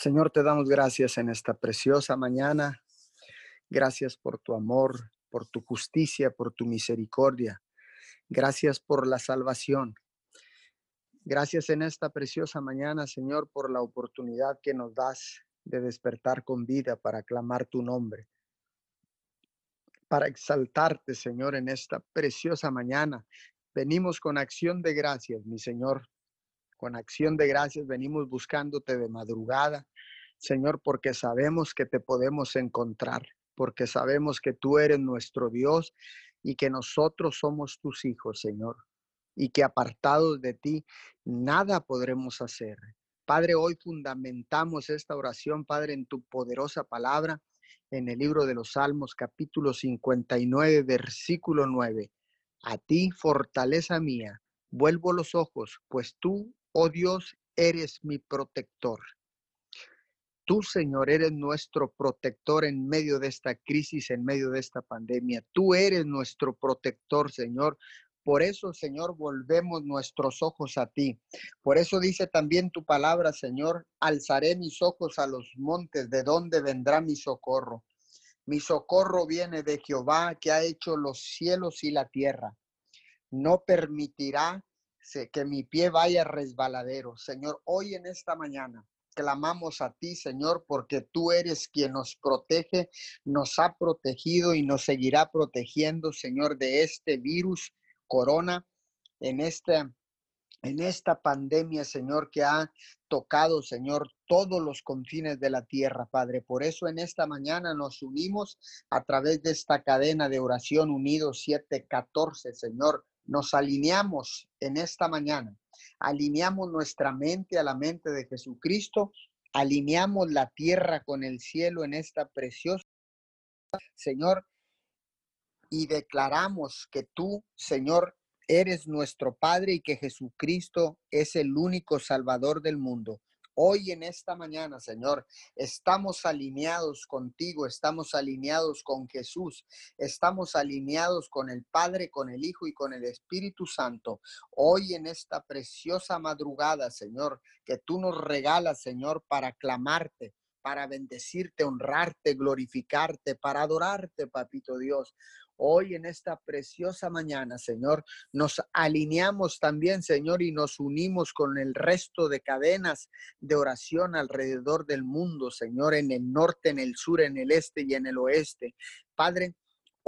Señor, te damos gracias en esta preciosa mañana. Gracias por tu amor, por tu justicia, por tu misericordia. Gracias por la salvación. Gracias en esta preciosa mañana, Señor, por la oportunidad que nos das de despertar con vida para clamar tu nombre, para exaltarte, Señor, en esta preciosa mañana. Venimos con acción de gracias, mi Señor. Con acción de gracias venimos buscándote de madrugada, Señor, porque sabemos que te podemos encontrar, porque sabemos que tú eres nuestro Dios y que nosotros somos tus hijos, Señor, y que apartados de ti nada podremos hacer. Padre, hoy fundamentamos esta oración, Padre, en tu poderosa palabra, en el libro de los Salmos, capítulo 59, versículo 9. A ti, fortaleza mía, vuelvo los ojos, pues tú, oh Dios, eres mi protector. Tú, Señor, eres nuestro protector en medio de esta crisis, en medio de esta pandemia. Tú eres nuestro protector, Señor. Por eso, Señor, volvemos nuestros ojos a ti. Por eso dice también tu palabra, Señor, alzaré mis ojos a los montes, ¿de dónde vendrá mi socorro? Mi socorro viene de Jehová, que ha hecho los cielos y la tierra. No permitirá que mi pie vaya resbaladero. Señor, hoy en esta mañana clamamos a ti, Señor, porque tú eres quien nos protege, nos ha protegido y nos seguirá protegiendo, Señor, de este virus corona en esta, en esta pandemia, Señor, que ha tocado, Señor, todos los confines de la tierra, Padre. Por eso en esta mañana nos unimos a través de esta cadena de oración unidos 714, Señor. Nos alineamos en esta mañana, alineamos nuestra mente a la mente de Jesucristo, alineamos la tierra con el cielo en esta preciosa, Señor, y declaramos que tú, Señor, eres nuestro Padre y que Jesucristo es el único Salvador del mundo. Hoy en esta mañana, Señor, estamos alineados contigo, estamos alineados con Jesús, estamos alineados con el Padre, con el Hijo y con el Espíritu Santo. Hoy en esta preciosa madrugada, Señor, que tú nos regalas, Señor, para clamarte, para bendecirte, honrarte, glorificarte, para adorarte, papito Dios. Hoy en esta preciosa mañana, Señor, nos alineamos también, Señor, y nos unimos con el resto de cadenas de oración alrededor del mundo, Señor, en el norte, en el sur, en el este y en el oeste. Padre,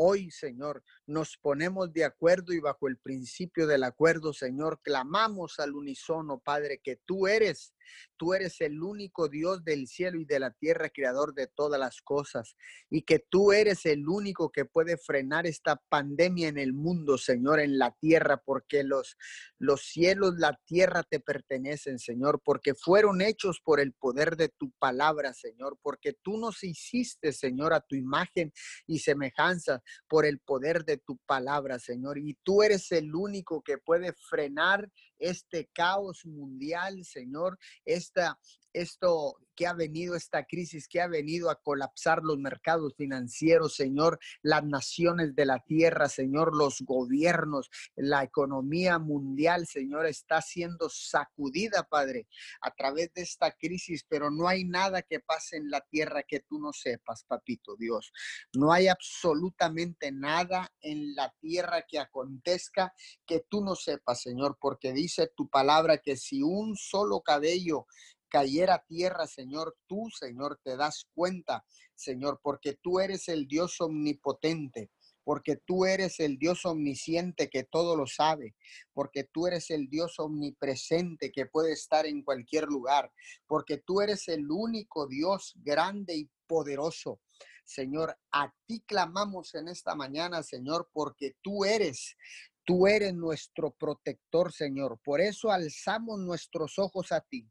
Hoy, Señor, nos ponemos de acuerdo y bajo el principio del acuerdo, Señor, clamamos al unísono, Padre, que tú eres Tú eres el único Dios del cielo y de la tierra, creador de todas las cosas, y que tú eres el único que puede frenar esta pandemia en el mundo, Señor, en la tierra, porque los, los cielos, la tierra te pertenecen, Señor, porque fueron hechos por el poder de tu palabra, Señor, porque tú nos hiciste, Señor, a tu imagen y semejanza por el poder de tu palabra, Señor, y tú eres el único que puede frenar este caos mundial, Señor, esta, esto que ha venido, esta crisis que ha venido a colapsar los mercados financieros, Señor, las naciones de la tierra, Señor, los gobiernos, la economía mundial, Señor, está siendo sacudida, Padre, a través de esta crisis, pero no hay nada que pase en la tierra que tú no sepas, papito Dios. No hay absolutamente nada en la tierra que acontezca que tú no sepas, Señor, porque dice tu palabra que si un solo cabello cayera tierra, Señor, tú, Señor, te das cuenta, Señor, porque tú eres el Dios omnipotente porque tú eres el Dios omnisciente que todo lo sabe, porque tú eres el Dios omnipresente que puede estar en cualquier lugar, porque tú eres el único Dios grande y poderoso. Señor, a ti clamamos en esta mañana, Señor, porque tú eres, tú eres nuestro protector, Señor. Por eso alzamos nuestros ojos a ti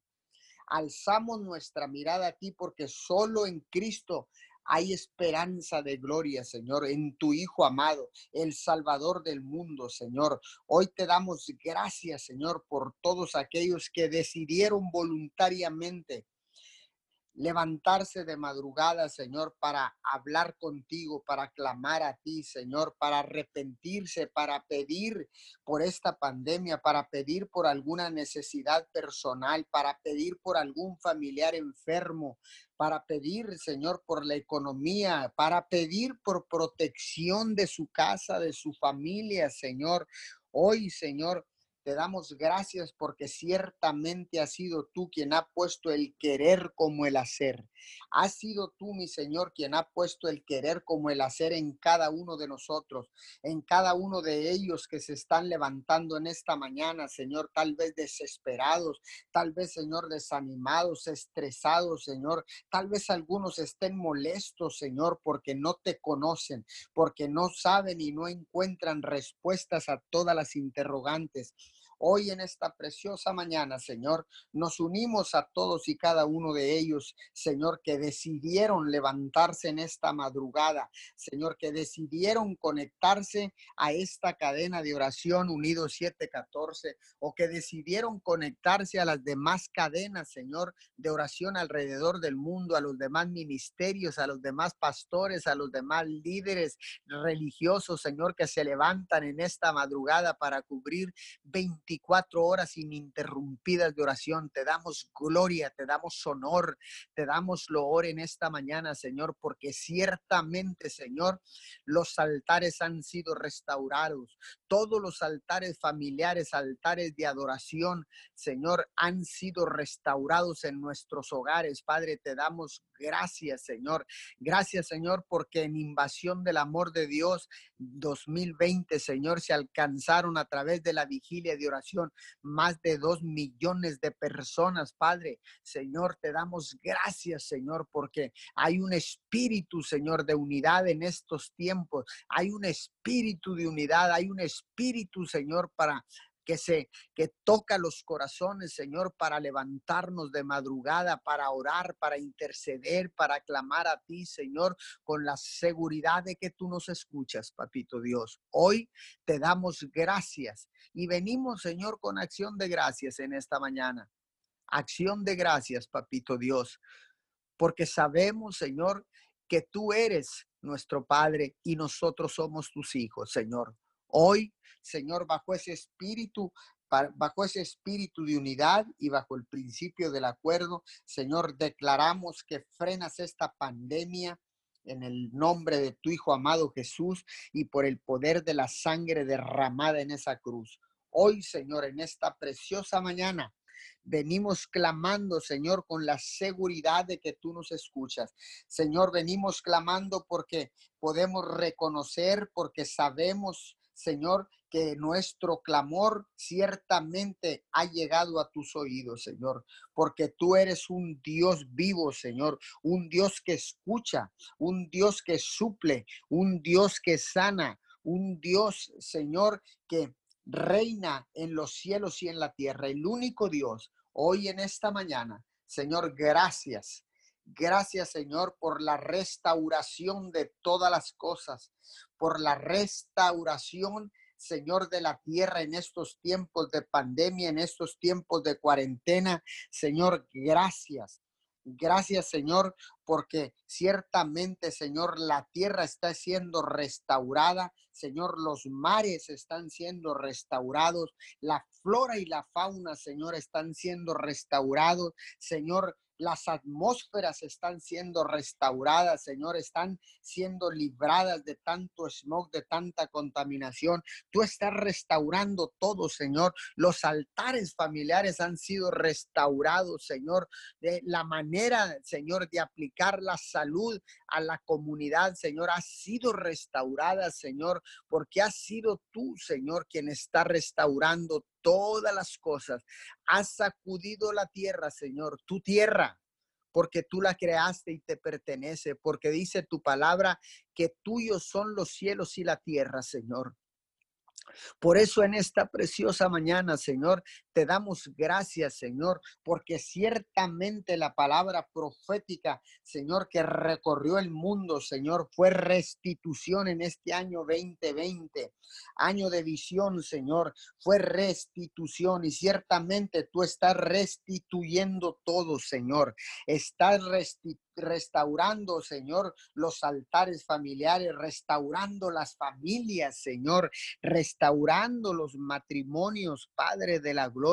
alzamos nuestra mirada a ti porque solo en Cristo hay esperanza de gloria, Señor, en tu Hijo amado, el Salvador del mundo, Señor. Hoy te damos gracias, Señor, por todos aquellos que decidieron voluntariamente levantarse de madrugada, Señor, para hablar contigo, para clamar a ti, Señor, para arrepentirse, para pedir por esta pandemia, para pedir por alguna necesidad personal, para pedir por algún familiar enfermo, para pedir, Señor, por la economía, para pedir por protección de su casa, de su familia, Señor. Hoy, Señor, te damos gracias porque ciertamente has sido tú quien ha puesto el querer como el hacer. Has sido tú, mi Señor, quien ha puesto el querer como el hacer en cada uno de nosotros, en cada uno de ellos que se están levantando en esta mañana, Señor, tal vez desesperados, tal vez, Señor, desanimados, estresados, Señor. Tal vez algunos estén molestos, Señor, porque no te conocen, porque no saben y no encuentran respuestas a todas las interrogantes. Hoy en esta preciosa mañana, Señor, nos unimos a todos y cada uno de ellos, Señor, que decidieron levantarse en esta madrugada, Señor, que decidieron conectarse a esta cadena de oración unido 714 o que decidieron conectarse a las demás cadenas, Señor, de oración alrededor del mundo, a los demás ministerios, a los demás pastores, a los demás líderes religiosos, Señor, que se levantan en esta madrugada para cubrir 20 24 horas ininterrumpidas de oración. Te damos gloria, te damos honor, te damos loor en esta mañana, Señor, porque ciertamente, Señor, los altares han sido restaurados. Todos los altares familiares, altares de adoración, Señor, han sido restaurados en nuestros hogares. Padre, te damos gracias, Señor. Gracias, Señor, porque en invasión del amor de Dios 2020, Señor, se alcanzaron a través de la vigilia de oración más de dos millones de personas, Padre. Señor, te damos gracias, Señor, porque hay un espíritu, Señor, de unidad en estos tiempos. Hay un espíritu de unidad, hay un espíritu, Señor, para que se que toca los corazones, Señor, para levantarnos de madrugada, para orar, para interceder, para clamar a ti, Señor, con la seguridad de que tú nos escuchas, papito Dios. Hoy te damos gracias y venimos, Señor, con acción de gracias en esta mañana. Acción de gracias, papito Dios, porque sabemos, Señor, que tú eres nuestro Padre y nosotros somos tus hijos, Señor. Hoy, Señor, bajo ese espíritu, bajo ese espíritu de unidad y bajo el principio del acuerdo, Señor, declaramos que frenas esta pandemia en el nombre de tu Hijo amado Jesús y por el poder de la sangre derramada en esa cruz. Hoy, Señor, en esta preciosa mañana, venimos clamando, Señor, con la seguridad de que tú nos escuchas. Señor, venimos clamando porque podemos reconocer, porque sabemos, Señor, que nuestro clamor ciertamente ha llegado a tus oídos, Señor, porque tú eres un Dios vivo, Señor, un Dios que escucha, un Dios que suple, un Dios que sana, un Dios, Señor, que reina en los cielos y en la tierra, el único Dios. Hoy en esta mañana, Señor, gracias Gracias, Señor, por la restauración de todas las cosas, por la restauración, Señor, de la tierra en estos tiempos de pandemia, en estos tiempos de cuarentena. Señor, gracias. Gracias, Señor, porque ciertamente, Señor, la tierra está siendo restaurada. Señor, los mares están siendo restaurados. La flora y la fauna, Señor, están siendo restaurados. Señor, las atmósferas están siendo restauradas, Señor, están siendo libradas de tanto smog, de tanta contaminación. Tú estás restaurando todo, Señor. Los altares familiares han sido restaurados, Señor. De la manera, Señor, de aplicar la salud a la comunidad, Señor, ha sido restaurada, Señor, porque has sido tú, Señor, quien está restaurando todas las cosas. Has sacudido la tierra, Señor, tu tierra, porque tú la creaste y te pertenece, porque dice tu palabra que tuyos son los cielos y la tierra, Señor. Por eso en esta preciosa mañana, Señor, te damos gracias, Señor, porque ciertamente la palabra profética, Señor, que recorrió el mundo, Señor, fue restitución en este año 2020, año de visión, Señor, fue restitución y ciertamente tú estás restituyendo todo, Señor. Estás restituyendo restaurando, Señor, los altares familiares, restaurando las familias, Señor, restaurando los matrimonios, Padre de la Gloria,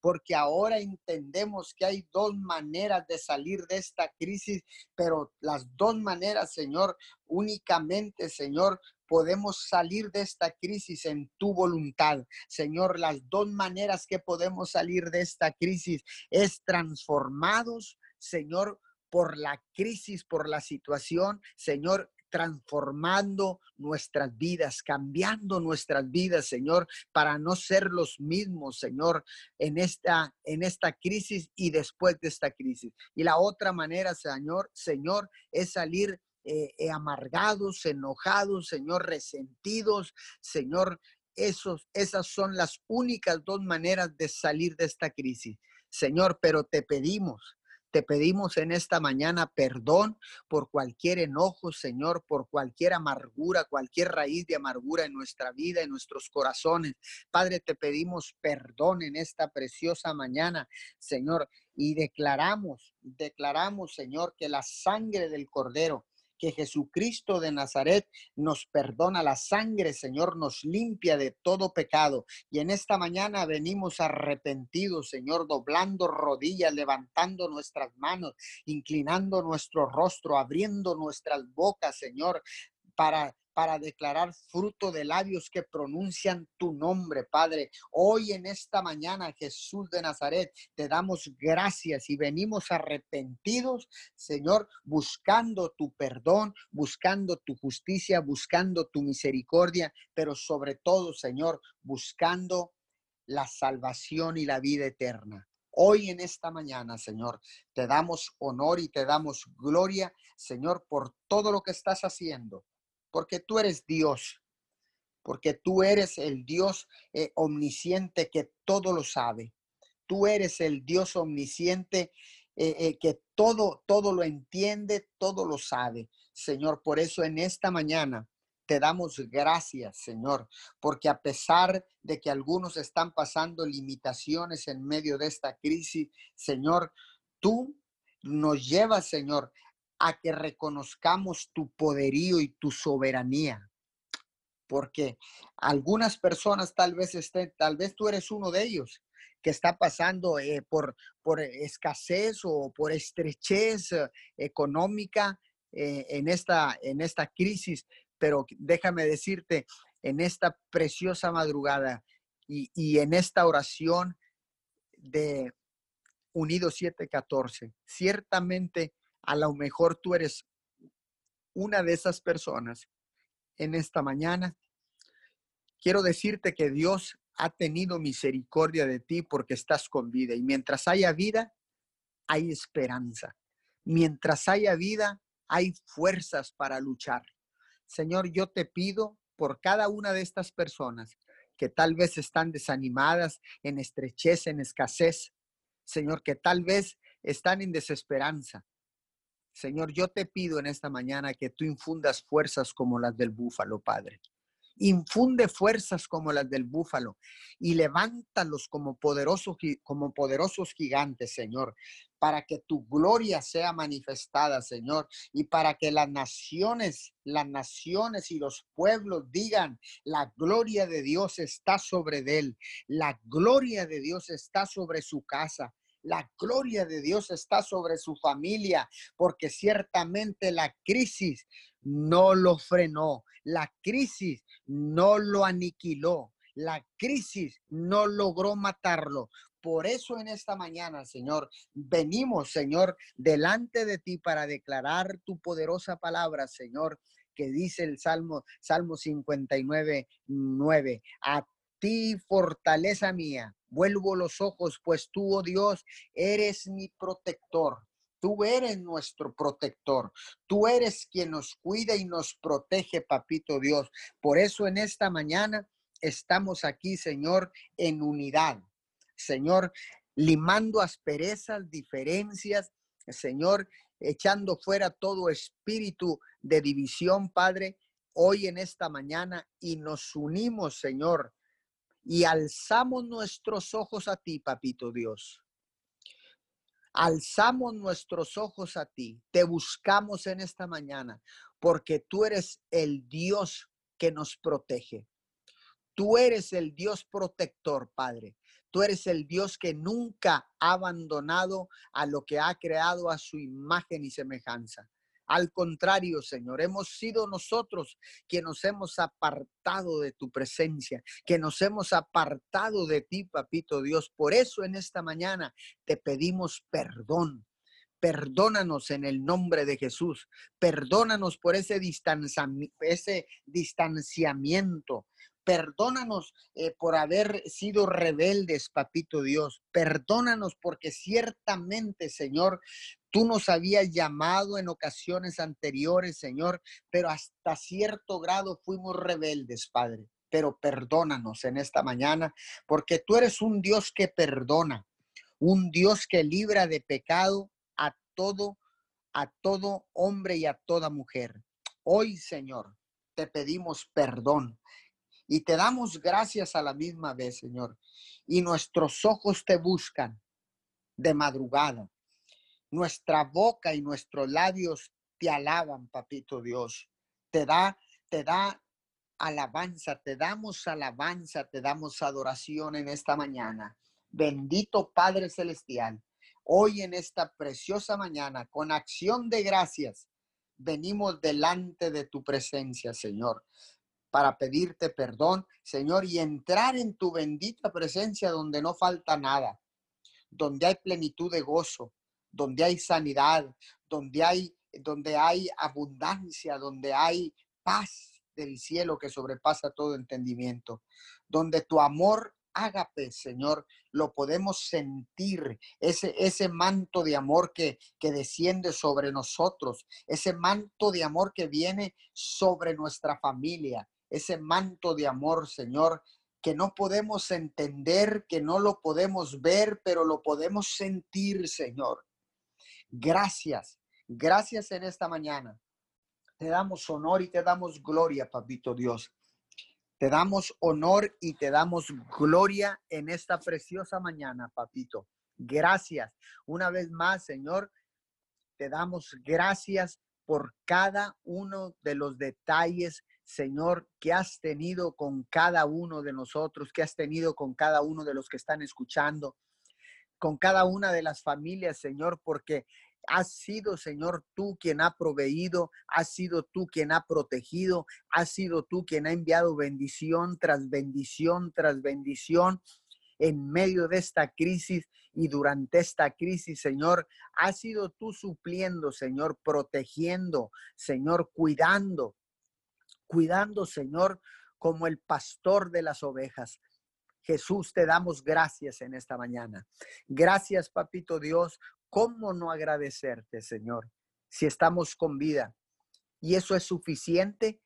porque ahora entendemos que hay dos maneras de salir de esta crisis, pero las dos maneras, Señor, únicamente, Señor, podemos salir de esta crisis en tu voluntad. Señor, las dos maneras que podemos salir de esta crisis es transformados, Señor, por la crisis, por la situación, Señor, transformando nuestras vidas, cambiando nuestras vidas, Señor, para no ser los mismos, Señor, en esta en esta crisis y después de esta crisis. Y la otra manera, Señor, Señor, es salir eh, eh, amargados, enojados, Señor, resentidos, Señor, esos, esas son las únicas dos maneras de salir de esta crisis. Señor, pero te pedimos te pedimos en esta mañana perdón por cualquier enojo, Señor, por cualquier amargura, cualquier raíz de amargura en nuestra vida, en nuestros corazones. Padre, te pedimos perdón en esta preciosa mañana, Señor, y declaramos, declaramos, Señor, que la sangre del Cordero que Jesucristo de Nazaret nos perdona la sangre, Señor, nos limpia de todo pecado. Y en esta mañana venimos arrepentidos, Señor, doblando rodillas, levantando nuestras manos, inclinando nuestro rostro, abriendo nuestras bocas, Señor, para para declarar fruto de labios que pronuncian tu nombre, Padre. Hoy en esta mañana, Jesús de Nazaret, te damos gracias y venimos arrepentidos, Señor, buscando tu perdón, buscando tu justicia, buscando tu misericordia, pero sobre todo, Señor, buscando la salvación y la vida eterna. Hoy en esta mañana, Señor, te damos honor y te damos gloria, Señor, por todo lo que estás haciendo porque tú eres Dios, porque tú eres el Dios eh, omnisciente que todo lo sabe. Tú eres el Dios omnisciente eh, eh, que todo, todo lo entiende, todo lo sabe. Señor, por eso en esta mañana te damos gracias, Señor, porque a pesar de que algunos están pasando limitaciones en medio de esta crisis, Señor, tú nos llevas, Señor, a que reconozcamos tu poderío y tu soberanía. Porque algunas personas tal vez estén, tal vez tú eres uno de ellos que está pasando eh, por, por escasez o por estrechez eh, económica eh, en, esta, en esta crisis. Pero déjame decirte, en esta preciosa madrugada y, y en esta oración de Unido 714, ciertamente a lo mejor tú eres una de esas personas en esta mañana. Quiero decirte que Dios ha tenido misericordia de ti porque estás con vida y mientras haya vida, hay esperanza. Mientras haya vida, hay fuerzas para luchar. Señor, yo te pido por cada una de estas personas que tal vez están desanimadas, en estrechez, en escasez. Señor, que tal vez están en desesperanza. Señor, yo te pido en esta mañana que tú infundas fuerzas como las del búfalo, Padre. Infunde fuerzas como las del búfalo y levántalos como poderosos, como poderosos gigantes, Señor, para que tu gloria sea manifestada, Señor, y para que las naciones, las naciones y los pueblos digan, la gloria de Dios está sobre él, la gloria de Dios está sobre su casa, la gloria de Dios está sobre su familia, porque ciertamente la crisis no lo frenó, la crisis no lo aniquiló, la crisis no logró matarlo. Por eso en esta mañana, Señor, venimos, Señor, delante de ti para declarar tu poderosa palabra, Señor, que dice el Salmo, Salmo 59, 9. A ti, fortaleza mía, vuelvo los ojos, pues tú, oh Dios, eres mi protector. Tú eres nuestro protector. Tú eres quien nos cuida y nos protege, papito Dios. Por eso en esta mañana estamos aquí, Señor, en unidad. Señor, limando asperezas, diferencias, Señor, echando fuera todo espíritu de división, Padre, hoy en esta mañana y nos unimos, Señor, y alzamos nuestros ojos a ti, Papito Dios. Alzamos nuestros ojos a ti, te buscamos en esta mañana, porque tú eres el Dios que nos protege. Tú eres el Dios protector, Padre. Tú eres el Dios que nunca ha abandonado a lo que ha creado a su imagen y semejanza. Al contrario, Señor, hemos sido nosotros que nos hemos apartado de tu presencia, que nos hemos apartado de ti, papito Dios. Por eso en esta mañana te pedimos perdón. Perdónanos en el nombre de Jesús. Perdónanos por ese, distanciamiento. Perdónanos eh, por haber sido rebeldes, papito Dios. Perdónanos porque ciertamente, Señor, Tú nos habías llamado en ocasiones anteriores, Señor, pero hasta cierto grado fuimos rebeldes, Padre. Pero perdónanos en esta mañana, porque tú eres un Dios que perdona, un Dios que libra de pecado a todo, a todo hombre y a toda mujer. Hoy, Señor, te pedimos perdón y te damos gracias a la misma vez, Señor. Y nuestros ojos te buscan de madrugada nuestra boca y nuestros labios te alaban, papito Dios. Te da, te da alabanza, te damos alabanza, te damos adoración en esta mañana. Bendito Padre Celestial, hoy en esta preciosa mañana, con acción de gracias, venimos delante de tu presencia, Señor, para pedirte perdón, Señor, y entrar en tu bendita presencia donde no falta nada, donde hay plenitud de gozo, donde hay sanidad, donde hay, donde hay abundancia, donde hay paz del cielo que sobrepasa todo entendimiento, donde tu amor ágape, Señor, lo podemos sentir, ese, ese manto de amor que, que desciende sobre nosotros, ese manto de amor que viene sobre nuestra familia, ese manto de amor, Señor, que no podemos entender, que no lo podemos ver, pero lo podemos sentir, Señor. Gracias, gracias en esta mañana. Te damos honor y te damos gloria, papito Dios. Te damos honor y te damos gloria en esta preciosa mañana, papito. Gracias. Una vez más, Señor, te damos gracias por cada uno de los detalles, Señor, que has tenido con cada uno de nosotros, que has tenido con cada uno de los que están escuchando con cada una de las familias, Señor, porque Has sido, Señor, tú quien ha proveído, has sido tú quien ha protegido, has sido tú quien ha enviado bendición tras bendición tras bendición en medio de esta crisis y durante esta crisis, Señor, has sido tú supliendo, Señor, protegiendo, Señor, cuidando, cuidando, Señor, como el pastor de las ovejas. Jesús, te damos gracias en esta mañana. Gracias, Papito Dios. ¿Cómo no agradecerte, Señor, si estamos con vida? Y eso es suficiente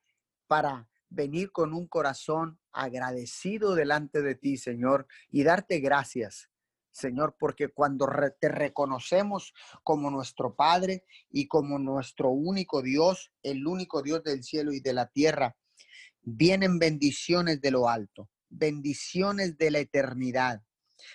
para venir con un corazón agradecido delante de ti, Señor, y darte gracias, Señor, porque cuando te reconocemos como nuestro Padre y como nuestro único Dios, el único Dios del cielo y de la tierra, vienen bendiciones de lo alto bendiciones de la eternidad.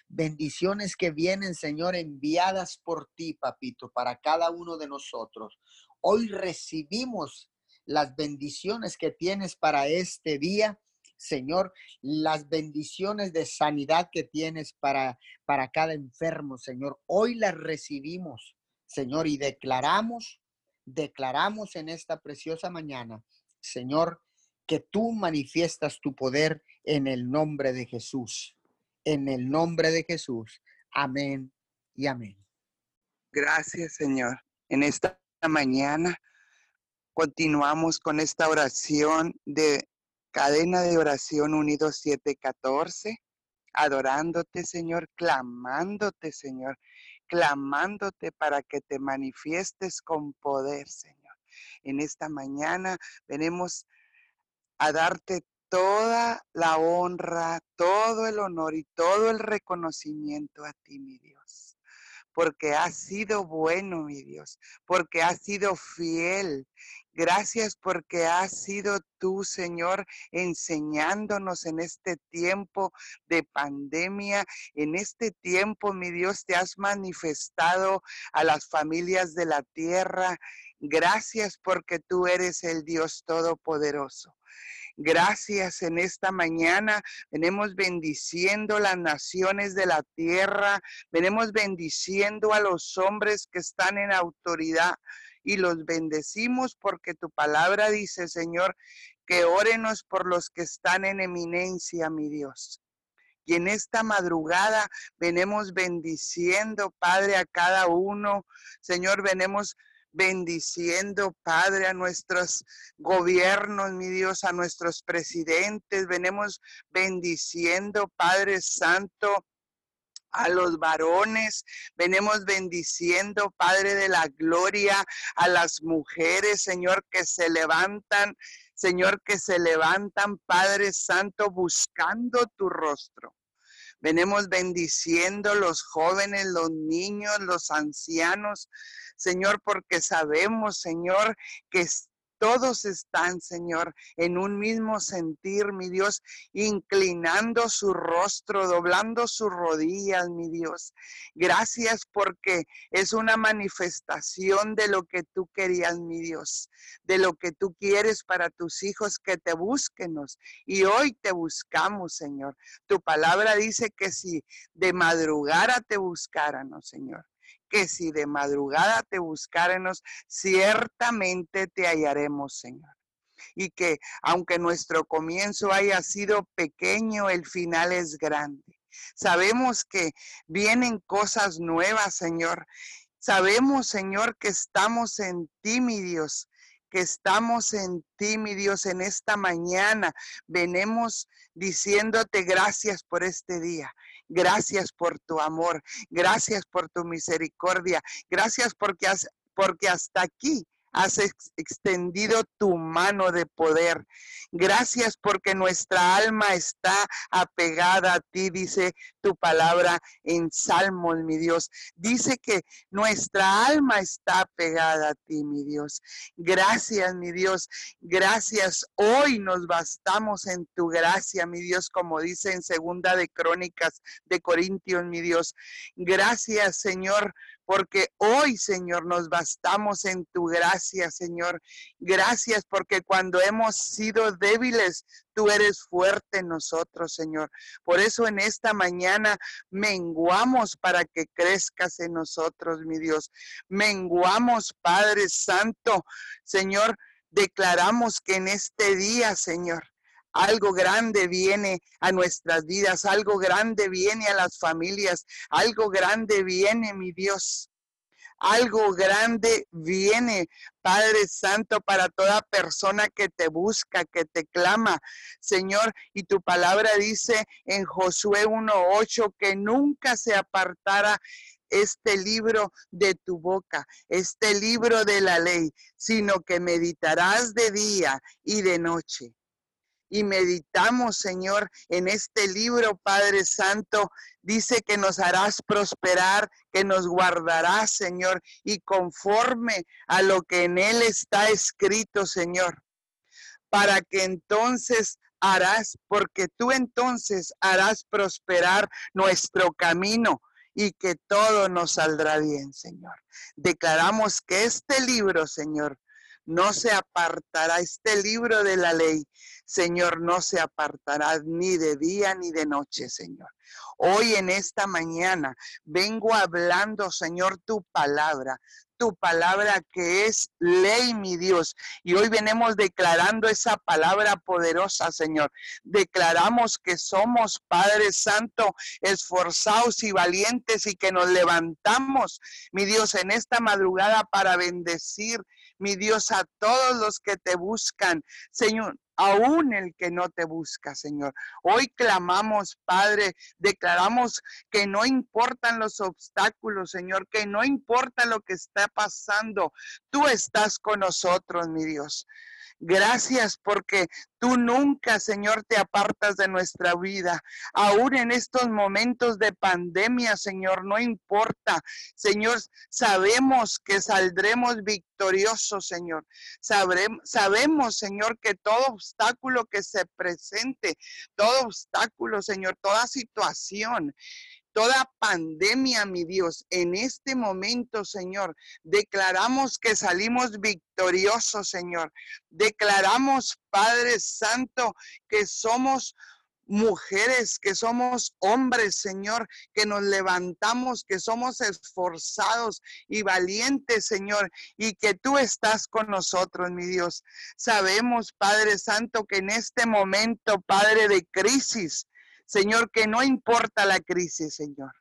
Bendiciones que vienen, Señor, enviadas por ti, papito, para cada uno de nosotros. Hoy recibimos las bendiciones que tienes para este día. Señor, las bendiciones de sanidad que tienes para, para cada enfermo, Señor. Hoy las recibimos, Señor, y declaramos, declaramos en esta preciosa mañana, Señor, que tú manifiestas tu poder en el nombre de Jesús. En el nombre de Jesús. Amén y amén. Gracias, Señor. En esta mañana continuamos con esta oración de cadena de oración unido 714, adorándote, Señor, clamándote, Señor, clamándote para que te manifiestes con poder, Señor. En esta mañana venimos a darte toda la honra, todo el honor y todo el reconocimiento a ti, mi Dios porque has sido bueno, mi Dios, porque has sido fiel. Gracias porque has sido tú, Señor, enseñándonos en este tiempo de pandemia. En este tiempo, mi Dios, te has manifestado a las familias de la tierra. Gracias porque tú eres el Dios Todopoderoso. Gracias en esta mañana. Venimos bendiciendo las naciones de la tierra. Venimos bendiciendo a los hombres que están en autoridad y los bendecimos porque tu palabra dice, Señor, que órenos por los que están en eminencia, mi Dios. Y en esta madrugada venimos bendiciendo, Padre, a cada uno. Señor, venimos bendiciendo, Padre, a nuestros gobiernos, mi Dios, a nuestros presidentes. Venimos bendiciendo, Padre Santo, a los varones. Venimos bendiciendo, Padre de la Gloria, a las mujeres, Señor, que se levantan, Señor, que se levantan, Padre Santo, buscando tu rostro. Venimos bendiciendo los jóvenes, los niños, los ancianos, Señor, porque sabemos, Señor, que todos están, Señor, en un mismo sentir, mi Dios, inclinando su rostro, doblando sus rodillas, mi Dios. Gracias porque es una manifestación de lo que tú querías, mi Dios, de lo que tú quieres para tus hijos que te busquenos. Y hoy te buscamos, Señor. Tu palabra dice que si de madrugada te buscáramos, Señor que si de madrugada te buscáramos, ciertamente te hallaremos, Señor. Y que aunque nuestro comienzo haya sido pequeño, el final es grande. Sabemos que vienen cosas nuevas, Señor. Sabemos, Señor, que estamos en ti, mi Dios, que estamos en ti, mi Dios, en esta mañana. Venemos diciéndote gracias por este día. Gracias por tu amor, gracias por tu misericordia, gracias porque, porque hasta aquí has extendido tu mano de poder. Gracias porque nuestra alma está apegada a ti, dice tu palabra en Salmos, mi Dios. Dice que nuestra alma está apegada a ti, mi Dios. Gracias, mi Dios. Gracias. Hoy nos bastamos en tu gracia, mi Dios, como dice en segunda de Crónicas de Corintios, mi Dios. Gracias, Señor, porque hoy, Señor, nos bastamos en tu gracia, Señor. Gracias porque cuando hemos sido débiles, tú eres fuerte en nosotros, Señor. Por eso en esta mañana menguamos para que crezcas en nosotros, mi Dios. Menguamos, Padre Santo, Señor. Declaramos que en este día, Señor, algo grande viene a nuestras vidas, algo grande viene a las familias, algo grande viene, mi Dios. Algo grande viene, Padre Santo, para toda persona que te busca, que te clama, Señor. Y tu palabra dice en Josué 1.8 que nunca se apartara este libro de tu boca, este libro de la ley, sino que meditarás de día y de noche y meditamos, Señor, en este libro, Padre Santo, dice que nos harás prosperar, que nos guardarás, Señor, y conforme a lo que en él está escrito, Señor, para que entonces harás, porque tú entonces harás prosperar nuestro camino y que todo nos saldrá bien, Señor. Declaramos que este libro, Señor, no se apartará, este libro de la ley Señor, no se apartará ni de día ni de noche, Señor. Hoy en esta mañana vengo hablando, Señor, tu palabra, tu palabra que es ley, mi Dios. Y hoy venimos declarando esa palabra poderosa, Señor. Declaramos que somos Padre Santo, esforzados y valientes y que nos levantamos, mi Dios, en esta madrugada para bendecir, mi Dios, a todos los que te buscan. Señor, aún el que no te busca, Señor. Hoy clamamos, Padre, declaramos que no importan los obstáculos, Señor, que no importa lo que está pasando, tú estás con nosotros, mi Dios. Gracias porque tú nunca, Señor, te apartas de nuestra vida. Aún en estos momentos de pandemia, Señor, no importa. Señor, sabemos que saldremos victoriosos, Señor. sabemos, Señor, que todo obstáculo que se presente, todo obstáculo, Señor, toda situación toda pandemia, mi Dios, en este momento, Señor, declaramos que salimos victoriosos, Señor. Declaramos, Padre Santo, que somos mujeres, que somos hombres, Señor, que nos levantamos, que somos esforzados y valientes, Señor, y que tú estás con nosotros, mi Dios. Sabemos, Padre Santo, que en este momento, Padre de crisis, Señor, que no importa la crisis, Señor.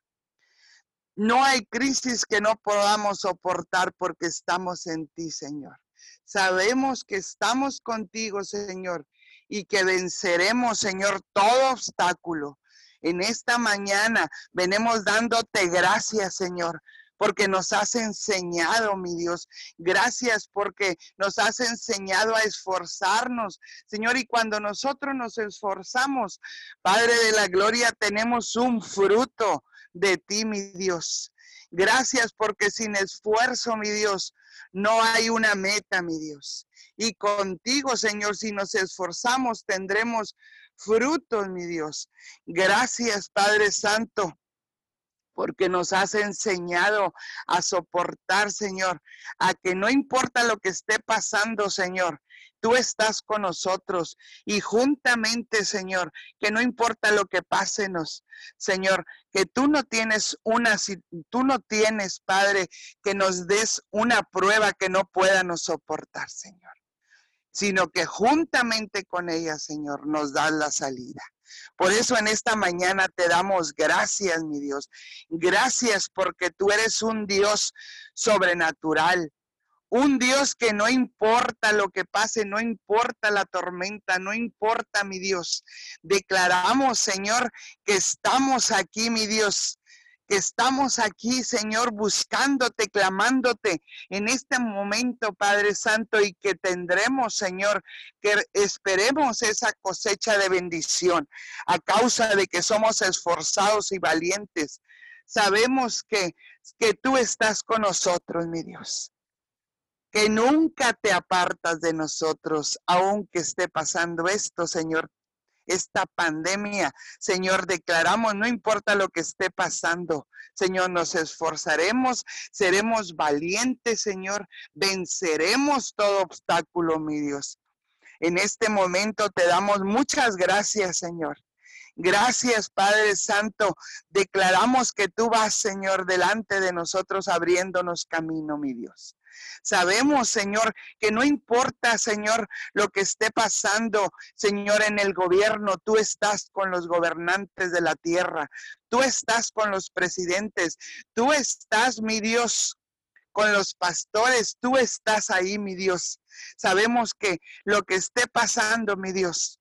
No hay crisis que no podamos soportar porque estamos en ti, Señor. Sabemos que estamos contigo, Señor, y que venceremos, Señor, todo obstáculo. En esta mañana venimos dándote gracias, Señor, porque nos has enseñado, mi Dios. Gracias porque nos has enseñado a esforzarnos, Señor. Y cuando nosotros nos esforzamos, Padre de la Gloria, tenemos un fruto de ti, mi Dios. Gracias porque sin esfuerzo, mi Dios, no hay una meta, mi Dios. Y contigo, Señor, si nos esforzamos, tendremos frutos, mi Dios. Gracias, Padre Santo, porque nos has enseñado a soportar, Señor, a que no importa lo que esté pasando, Señor, tú estás con nosotros y juntamente, Señor, que no importa lo que pásenos, Señor, que tú no tienes una, tú no tienes, Padre, que nos des una prueba que no nos soportar, Señor, sino que juntamente con ella, Señor, nos das la salida. Por eso en esta mañana te damos gracias, mi Dios. Gracias porque tú eres un Dios sobrenatural. Un Dios que no importa lo que pase, no importa la tormenta, no importa, mi Dios. Declaramos, Señor, que estamos aquí, mi Dios, que estamos aquí, Señor, buscándote, clamándote en este momento, Padre Santo, y que tendremos, Señor, que esperemos esa cosecha de bendición a causa de que somos esforzados y valientes. Sabemos que, que tú estás con nosotros, mi Dios que nunca te apartas de nosotros, aunque esté pasando esto, Señor esta pandemia. Señor, declaramos, no importa lo que esté pasando, Señor, nos esforzaremos, seremos valientes, Señor, venceremos todo obstáculo, mi Dios. En este momento te damos muchas gracias, Señor. Gracias, Padre Santo. Declaramos que tú vas, Señor, delante de nosotros abriéndonos camino, mi Dios. Sabemos, Señor, que no importa, Señor, lo que esté pasando, Señor, en el gobierno, tú estás con los gobernantes de la tierra, tú estás con los presidentes, tú estás, mi Dios, con los pastores, tú estás ahí, mi Dios. Sabemos que lo que esté pasando, mi Dios,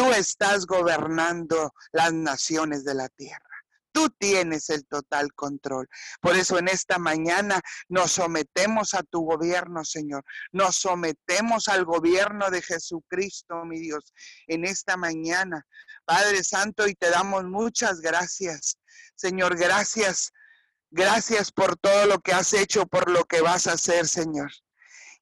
tú estás gobernando las naciones de la tierra. Tú tienes el total control. Por eso en esta mañana nos sometemos a tu gobierno, Señor. Nos sometemos al gobierno de Jesucristo, mi Dios, en esta mañana. Padre Santo, y te damos muchas gracias. Señor, gracias. Gracias por todo lo que has hecho, por lo que vas a hacer, Señor.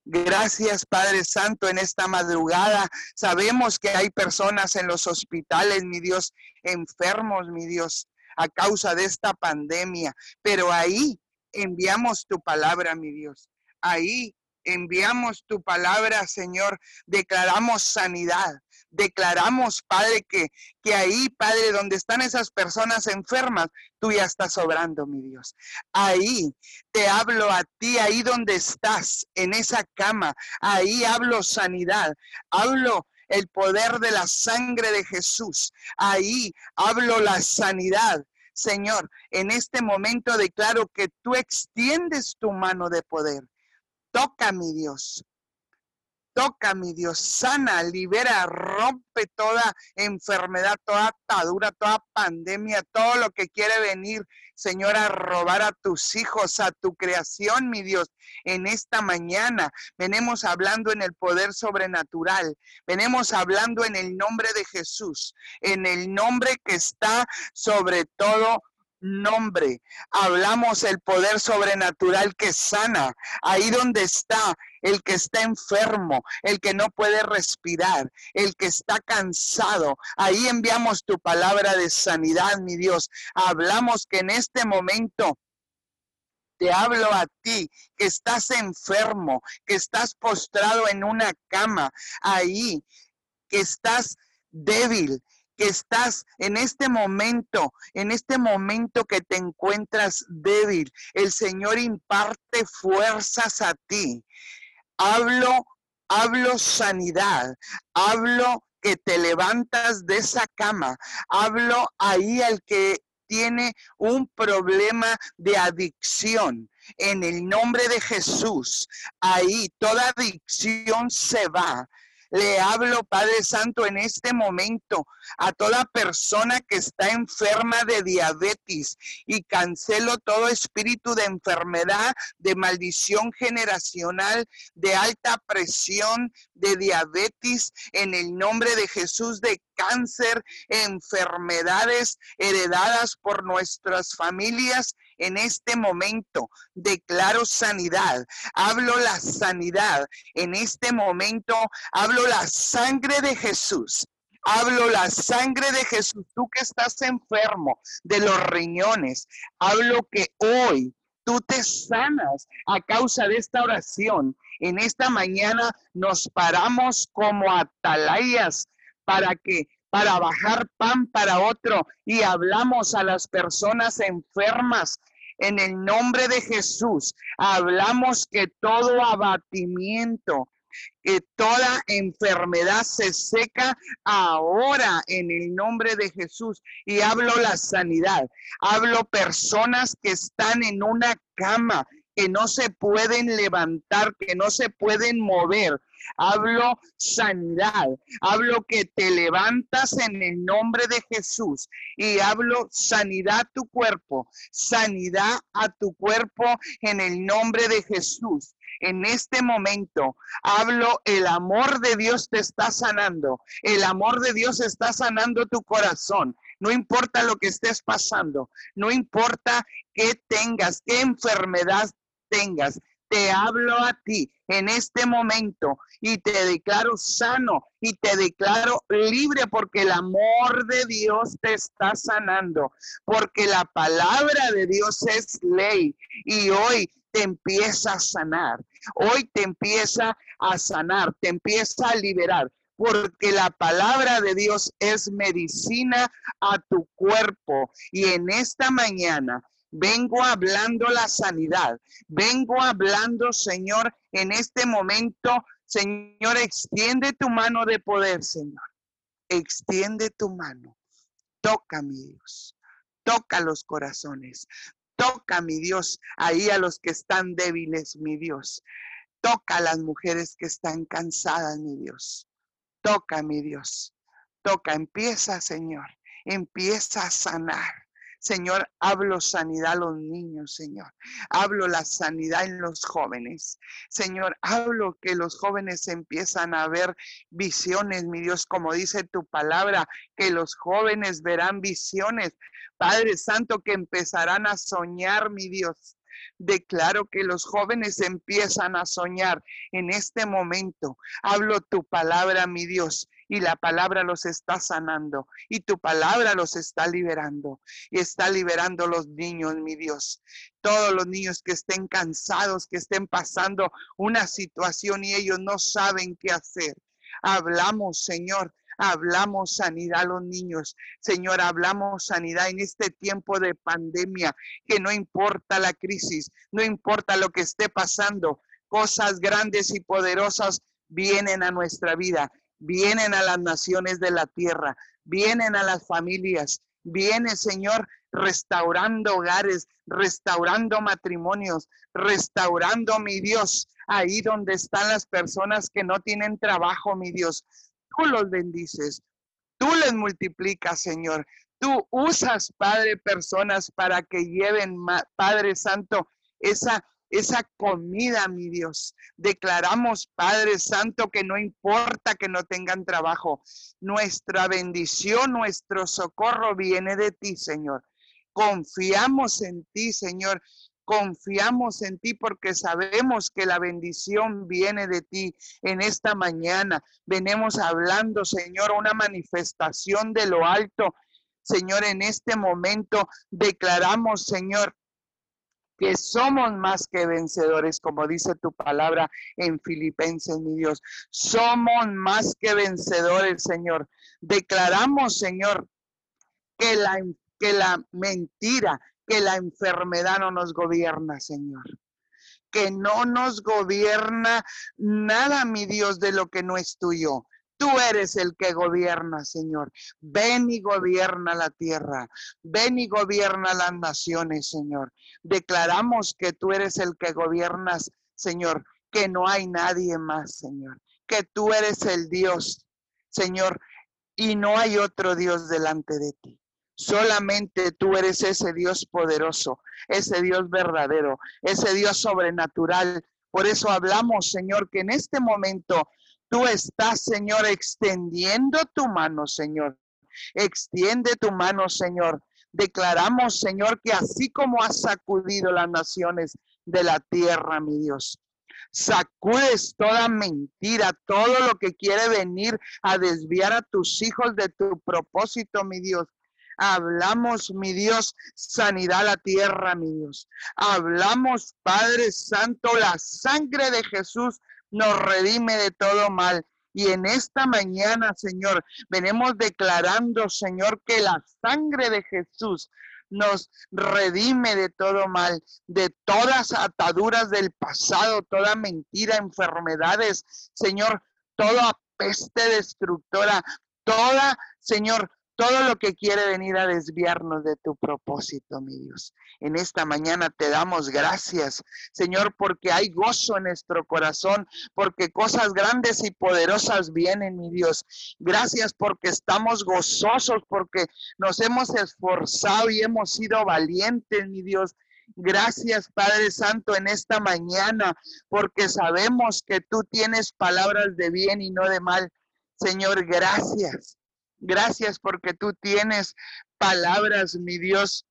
Gracias, Padre Santo, en esta madrugada. Sabemos que hay personas en los hospitales, mi Dios, enfermos, mi Dios a causa de esta pandemia. Pero ahí enviamos tu palabra, mi Dios. Ahí enviamos tu palabra, Señor. Declaramos sanidad. Declaramos, Padre, que, que ahí, Padre, donde están esas personas enfermas, tú ya estás obrando, mi Dios. Ahí te hablo a ti, ahí donde estás, en esa cama. Ahí hablo sanidad. Hablo el poder de la sangre de Jesús. Ahí hablo la sanidad. Señor, en este momento declaro que tú extiendes tu mano de poder. Toca, mi Dios. Toca, mi Dios, sana, libera, rompe toda enfermedad, toda atadura, toda pandemia, todo lo que quiere venir, Señor, a robar a tus hijos, a tu creación, mi Dios. En esta mañana venimos hablando en el poder sobrenatural, venimos hablando en el nombre de Jesús, en el nombre que está sobre todo nombre. Hablamos el poder sobrenatural que sana. Ahí donde está el que está enfermo, el que no puede respirar, el que está cansado. Ahí enviamos tu palabra de sanidad, mi Dios. Hablamos que en este momento te hablo a ti que estás enfermo, que estás postrado en una cama, ahí, que estás débil, que estás en este momento, en este momento que te encuentras débil. El Señor imparte fuerzas a ti. Hablo, hablo sanidad, hablo que te levantas de esa cama, hablo ahí al que tiene un problema de adicción. En el nombre de Jesús, ahí toda adicción se va. Le hablo, Padre Santo, en este momento a toda persona que está enferma de diabetes y cancelo todo espíritu de enfermedad, de maldición generacional, de alta presión, de diabetes, en el nombre de Jesús, de cáncer, enfermedades heredadas por nuestras familias en este momento. Declaro sanidad. Hablo la sanidad. En este momento hablo la sangre de Jesús. Hablo la sangre de Jesús. Tú que estás enfermo de los riñones. Hablo que hoy tú te sanas a causa de esta oración. En esta mañana nos paramos como atalayas para que para bajar pan para otro y hablamos a las personas enfermas en el nombre de Jesús. Hablamos que todo abatimiento, que toda enfermedad se seca ahora en el nombre de Jesús. Y hablo la sanidad. Hablo personas que están en una cama, que no se pueden levantar, que no se pueden mover. Hablo sanidad, hablo que te levantas en el nombre de Jesús y hablo sanidad a tu cuerpo, sanidad a tu cuerpo en el nombre de Jesús. En este momento hablo, el amor de Dios te está sanando, el amor de Dios está sanando tu corazón. No importa lo que estés pasando, no importa qué tengas, qué enfermedad tengas, te hablo a ti en este momento y te declaro sano y te declaro libre porque el amor de Dios te está sanando, porque la palabra de Dios es ley y hoy te empieza a sanar, hoy te empieza a sanar, te empieza a liberar. Porque la palabra de Dios es medicina a tu cuerpo. Y en esta mañana Vengo hablando la sanidad. Vengo hablando, Señor, en este momento. Señor, extiende tu mano de poder, Señor. Extiende tu mano. Toca, mi Dios. Toca los corazones. Toca, mi Dios, ahí a los que están débiles, mi Dios. Toca a las mujeres que están cansadas, mi Dios. Toca, mi Dios. Toca, empieza, Señor. Empieza a sanar. Señor, hablo sanidad a los niños, Señor. Hablo la sanidad en los jóvenes. Señor, hablo que los jóvenes empiezan a ver visiones, mi Dios, como dice tu palabra, que los jóvenes verán visiones. Padre Santo, que empezarán a soñar, mi Dios. Declaro que los jóvenes empiezan a soñar en este momento. Hablo tu palabra, mi Dios, y la palabra los está sanando y tu palabra los está liberando y está liberando los niños, mi Dios. Todos los niños que estén cansados, que estén pasando una situación y ellos no saben qué hacer. Hablamos, Señor, hablamos sanidad a los niños. Señor, hablamos sanidad en este tiempo de pandemia, que no importa la crisis, no importa lo que esté pasando, cosas grandes y poderosas vienen a nuestra vida vienen a las naciones de la tierra, vienen a las familias, viene Señor restaurando hogares, restaurando matrimonios, restaurando mi Dios ahí donde están las personas que no tienen trabajo, mi Dios. Tú los bendices, tú les multiplicas, Señor. Tú usas, Padre, personas para que lleven, Padre Santo, esa esa comida, mi Dios. Declaramos, Padre Santo, que no importa que no tengan trabajo, nuestra bendición, nuestro socorro viene de ti, Señor. Confiamos en ti, Señor. Confiamos en ti porque sabemos que la bendición viene de ti en esta mañana. Venimos hablando, Señor, una manifestación de lo alto. Señor, en este momento declaramos, Señor, que somos más que vencedores, como dice tu palabra en Filipenses, mi Dios. Somos más que vencedores, Señor. Declaramos, Señor, que la, que la mentira, que la enfermedad no nos gobierna, Señor. Que no nos gobierna nada, mi Dios, de lo que no es tuyo. Tú eres el que gobierna, Señor. Ven y gobierna la tierra. Ven y gobierna las naciones, Señor. Declaramos que tú eres el que gobiernas, Señor, que no hay nadie más, Señor. Que tú eres el Dios, Señor, y no hay otro Dios delante de ti. Solamente tú eres ese Dios poderoso, ese Dios verdadero, ese Dios sobrenatural. Por eso hablamos, Señor, que en este momento Tú estás, Señor, extendiendo tu mano, Señor. Extiende tu mano, Señor. Declaramos, Señor, que así como has sacudido las naciones de la tierra, mi Dios, sacudes toda mentira, todo lo que quiere venir a desviar a tus hijos de tu propósito, mi Dios. Hablamos, mi Dios, sanidad a la tierra, mi Dios. Hablamos, Padre Santo, la sangre de Jesús nos redime de todo mal. Y en esta mañana, Señor, venimos declarando, Señor, que la sangre de Jesús nos redime de todo mal, de todas ataduras del pasado, toda mentira, enfermedades, Señor, toda peste destructora, toda, Señor, todo lo que quiere venir a desviarnos de tu propósito, mi Dios. En esta mañana te damos gracias, Señor, porque hay gozo en nuestro corazón, porque cosas grandes y poderosas vienen, mi Dios. Gracias porque estamos gozosos, porque nos hemos esforzado y hemos sido valientes, mi Dios. Gracias, Padre Santo, en esta mañana, porque sabemos que tú tienes palabras de bien y no de mal. Señor, gracias. Gracias porque tú tienes palabras, mi Dios,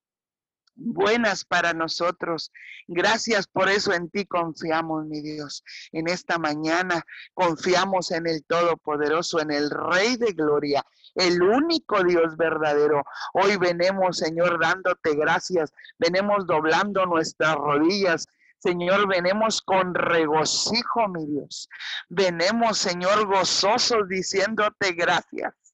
buenas para nosotros. Gracias por eso en ti confiamos, mi Dios. En esta mañana confiamos en el Todopoderoso, en el Rey de Gloria, el único Dios verdadero. Hoy venemos, Señor, dándote gracias. Venemos doblando nuestras rodillas. Señor, venemos con regocijo, mi Dios. Venemos, Señor, gozosos diciéndote gracias.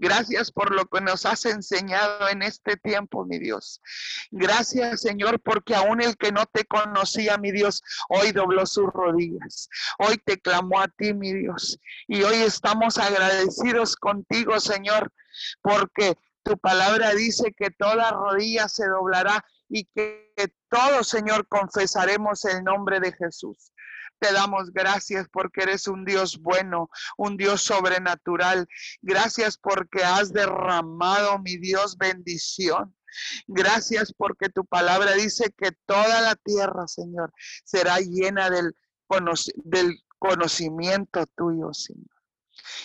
Gracias por lo que nos has enseñado en este tiempo, mi Dios. Gracias, Señor, porque aún el que no te conocía, mi Dios, hoy dobló sus rodillas. Hoy te clamó a ti, mi Dios. Y hoy estamos agradecidos contigo, Señor, porque tu palabra dice que toda rodilla se doblará y que todos, Señor, confesaremos el nombre de Jesús. Te damos gracias porque eres un Dios bueno, un Dios sobrenatural. Gracias porque has derramado, mi Dios, bendición. Gracias porque tu palabra dice que toda la tierra, Señor, será llena del, conocimiento tuyo, Señor.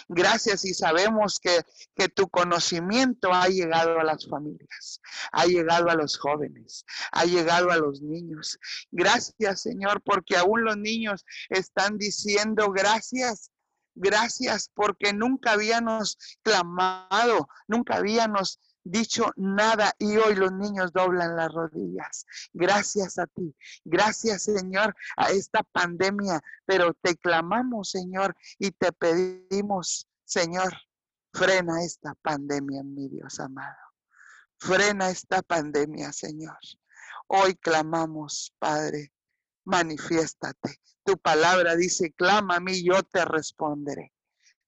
Gracias y sabemos que, que tu conocimiento ha llegado a las familias, ha llegado a los jóvenes, ha llegado a los niños. Gracias, Señor, porque aún los niños están diciendo gracias gracias porque nunca habíamos clamado, nunca habíamos dicho nada y hoy los niños doblan las rodillas. Gracias a ti. Gracias, Señor, a esta pandemia. Pero te clamamos, Señor, y te pedimos, Señor, frena esta pandemia, mi Dios amado. Frena esta pandemia, Señor. Hoy clamamos, Padre, manifiéstate. Tu palabra dice, clama a mí, yo te responderé.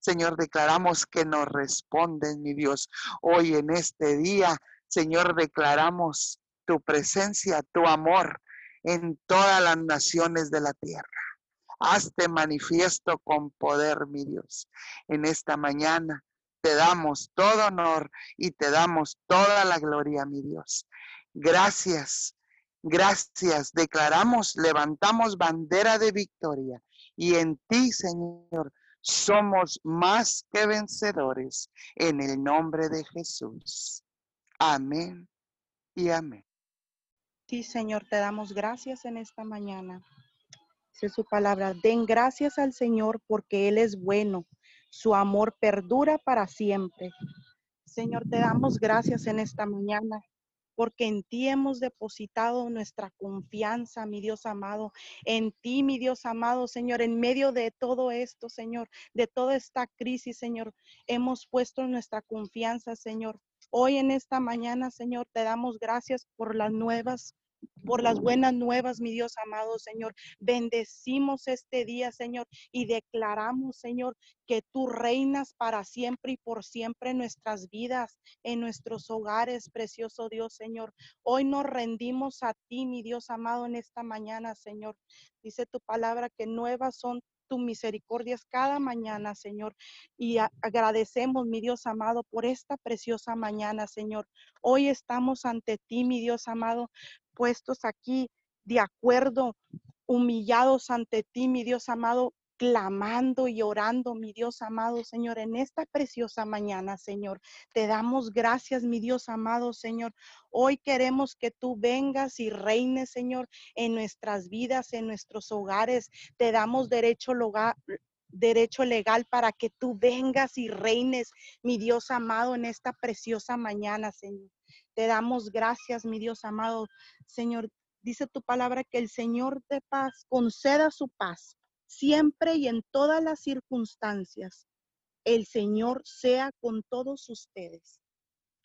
Señor, declaramos que nos responden, mi Dios. Hoy en este día, Señor, declaramos tu presencia, tu amor en todas las naciones de la tierra. Hazte manifiesto con poder, mi Dios. En esta mañana te damos todo honor y te damos toda la gloria, mi Dios. Gracias, gracias. Declaramos, levantamos bandera de victoria y en ti, Señor, somos más que vencedores en el nombre de Jesús. Amén y amén. Sí, Señor, te damos gracias en esta mañana. Dice su palabra, den gracias al Señor porque Él es bueno, su amor perdura para siempre. Señor, te damos gracias en esta mañana porque en ti hemos depositado nuestra confianza, mi Dios amado. En ti, mi Dios amado, Señor, en medio de todo esto, Señor, de toda esta crisis, Señor, hemos puesto nuestra confianza, Señor. Hoy en esta mañana, Señor, te damos gracias por las nuevas por las buenas nuevas, mi Dios amado Señor. Bendecimos este día, Señor, y declaramos, Señor, que tú reinas para siempre y por siempre en nuestras vidas, en nuestros hogares, precioso Dios, Señor. Hoy nos rendimos a ti, mi Dios amado, en esta mañana, Señor. Dice tu palabra que nuevas son tus misericordias cada mañana, Señor. Y agradecemos, mi Dios amado, por esta preciosa mañana, Señor. Hoy estamos ante ti, mi Dios amado, puestos aquí de acuerdo, humillados ante ti, mi Dios amado, clamando y orando, mi Dios amado Señor, en esta preciosa mañana, Señor. Te damos gracias, mi Dios amado Señor. Hoy queremos que tú vengas y reines, Señor, en nuestras vidas, en nuestros hogares. Te damos derecho, derecho legal para que tú vengas y reines, mi Dios amado, en esta preciosa mañana, Señor. Te damos gracias, mi Dios amado. Señor, dice tu palabra que el Señor de paz conceda su paz siempre y en todas las circunstancias. El Señor sea con todos ustedes.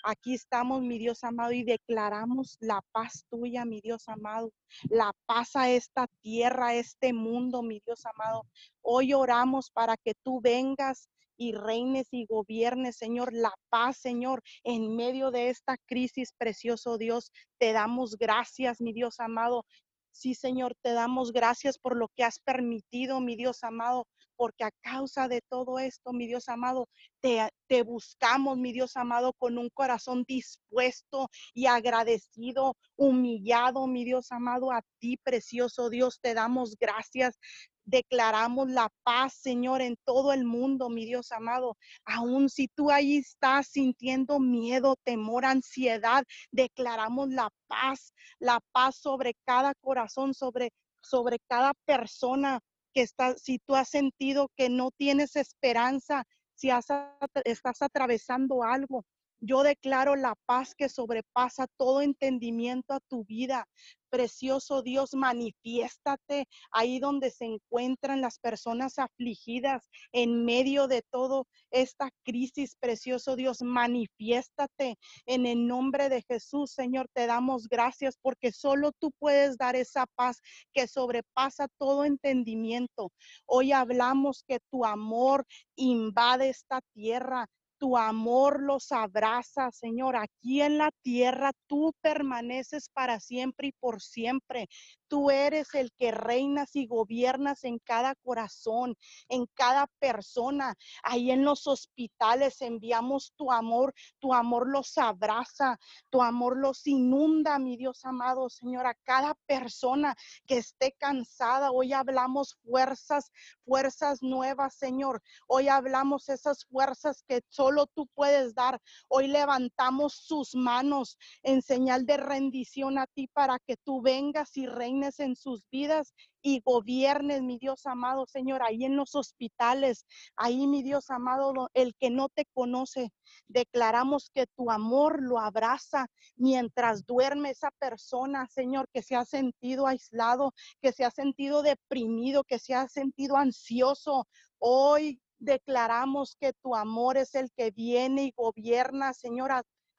Aquí estamos, mi Dios amado, y declaramos la paz tuya, mi Dios amado, la paz a esta tierra, a este mundo, mi Dios amado. Hoy oramos para que tú vengas y reines y gobiernes, Señor, la paz, Señor, en medio de esta crisis, precioso Dios. Te damos gracias, mi Dios amado. Sí, Señor, te damos gracias por lo que has permitido, mi Dios amado, porque a causa de todo esto, mi Dios amado, te, buscamos, mi Dios amado, con un corazón dispuesto y agradecido, humillado, mi Dios amado, a ti, precioso Dios, te damos gracias. Declaramos la paz, Señor, en todo el mundo, mi Dios amado. Aún si tú ahí estás sintiendo miedo, temor, ansiedad, declaramos la paz, la paz sobre cada corazón, sobre, sobre cada persona que está, si tú has sentido que no tienes esperanza, si estás atravesando algo, yo declaro la paz que sobrepasa todo entendimiento a tu vida. Precioso Dios, manifiéstate ahí donde se encuentran las personas afligidas en medio de todo esta crisis. Precioso Dios, manifiéstate en el nombre de Jesús, Señor. Te damos gracias porque solo tú puedes dar esa paz que sobrepasa todo entendimiento. Hoy hablamos que tu amor invade esta tierra tu amor los abraza, Señor. Aquí en la tierra tú permaneces para siempre y por siempre. Tú eres el que reinas y gobiernas en cada corazón, en cada persona. Ahí en los hospitales enviamos tu amor, tu amor los abraza, tu amor los inunda, mi Dios amado, Señor, a cada persona que esté cansada. Hoy hablamos fuerzas, fuerzas nuevas, Señor. Hoy hablamos esas fuerzas que solo tú puedes dar. Hoy levantamos sus manos en señal de rendición a ti para que tú vengas y reines en sus vidas y gobiernes, mi Dios amado, Señor, ahí en los hospitales, ahí, mi Dios amado, el que no te conoce, declaramos que tu amor lo abraza mientras duerme esa persona, Señor, que se ha sentido aislado, que se ha sentido deprimido, que se ha sentido ansioso. Hoy declaramos que tu amor es el que viene y gobierna, Señor,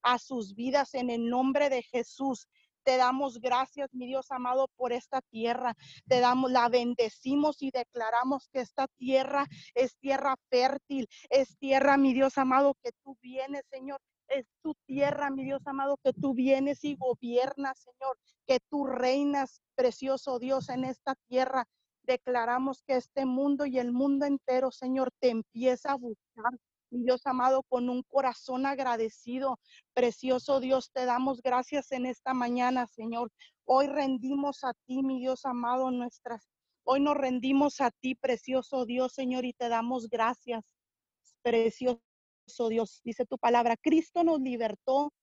a sus vidas en el nombre de Jesús. Te damos gracias, mi Dios amado, por esta tierra. Te damos, la bendecimos y declaramos que esta tierra es tierra fértil, es tierra, mi Dios amado, que tú vienes, Señor. Es tu tierra, mi Dios amado, que tú vienes y gobiernas, Señor, que tú reinas, precioso Dios, en esta tierra. Declaramos que este mundo y el mundo entero, Señor, te empieza a buscar. Mi Dios amado, con un corazón agradecido, precioso Dios, te damos gracias en esta mañana, Señor. Hoy rendimos a ti, mi Dios amado, nuestras. Hoy nos rendimos a ti, precioso Dios, Señor, y te damos gracias, precioso Dios. Dice tu palabra, Cristo nos libertó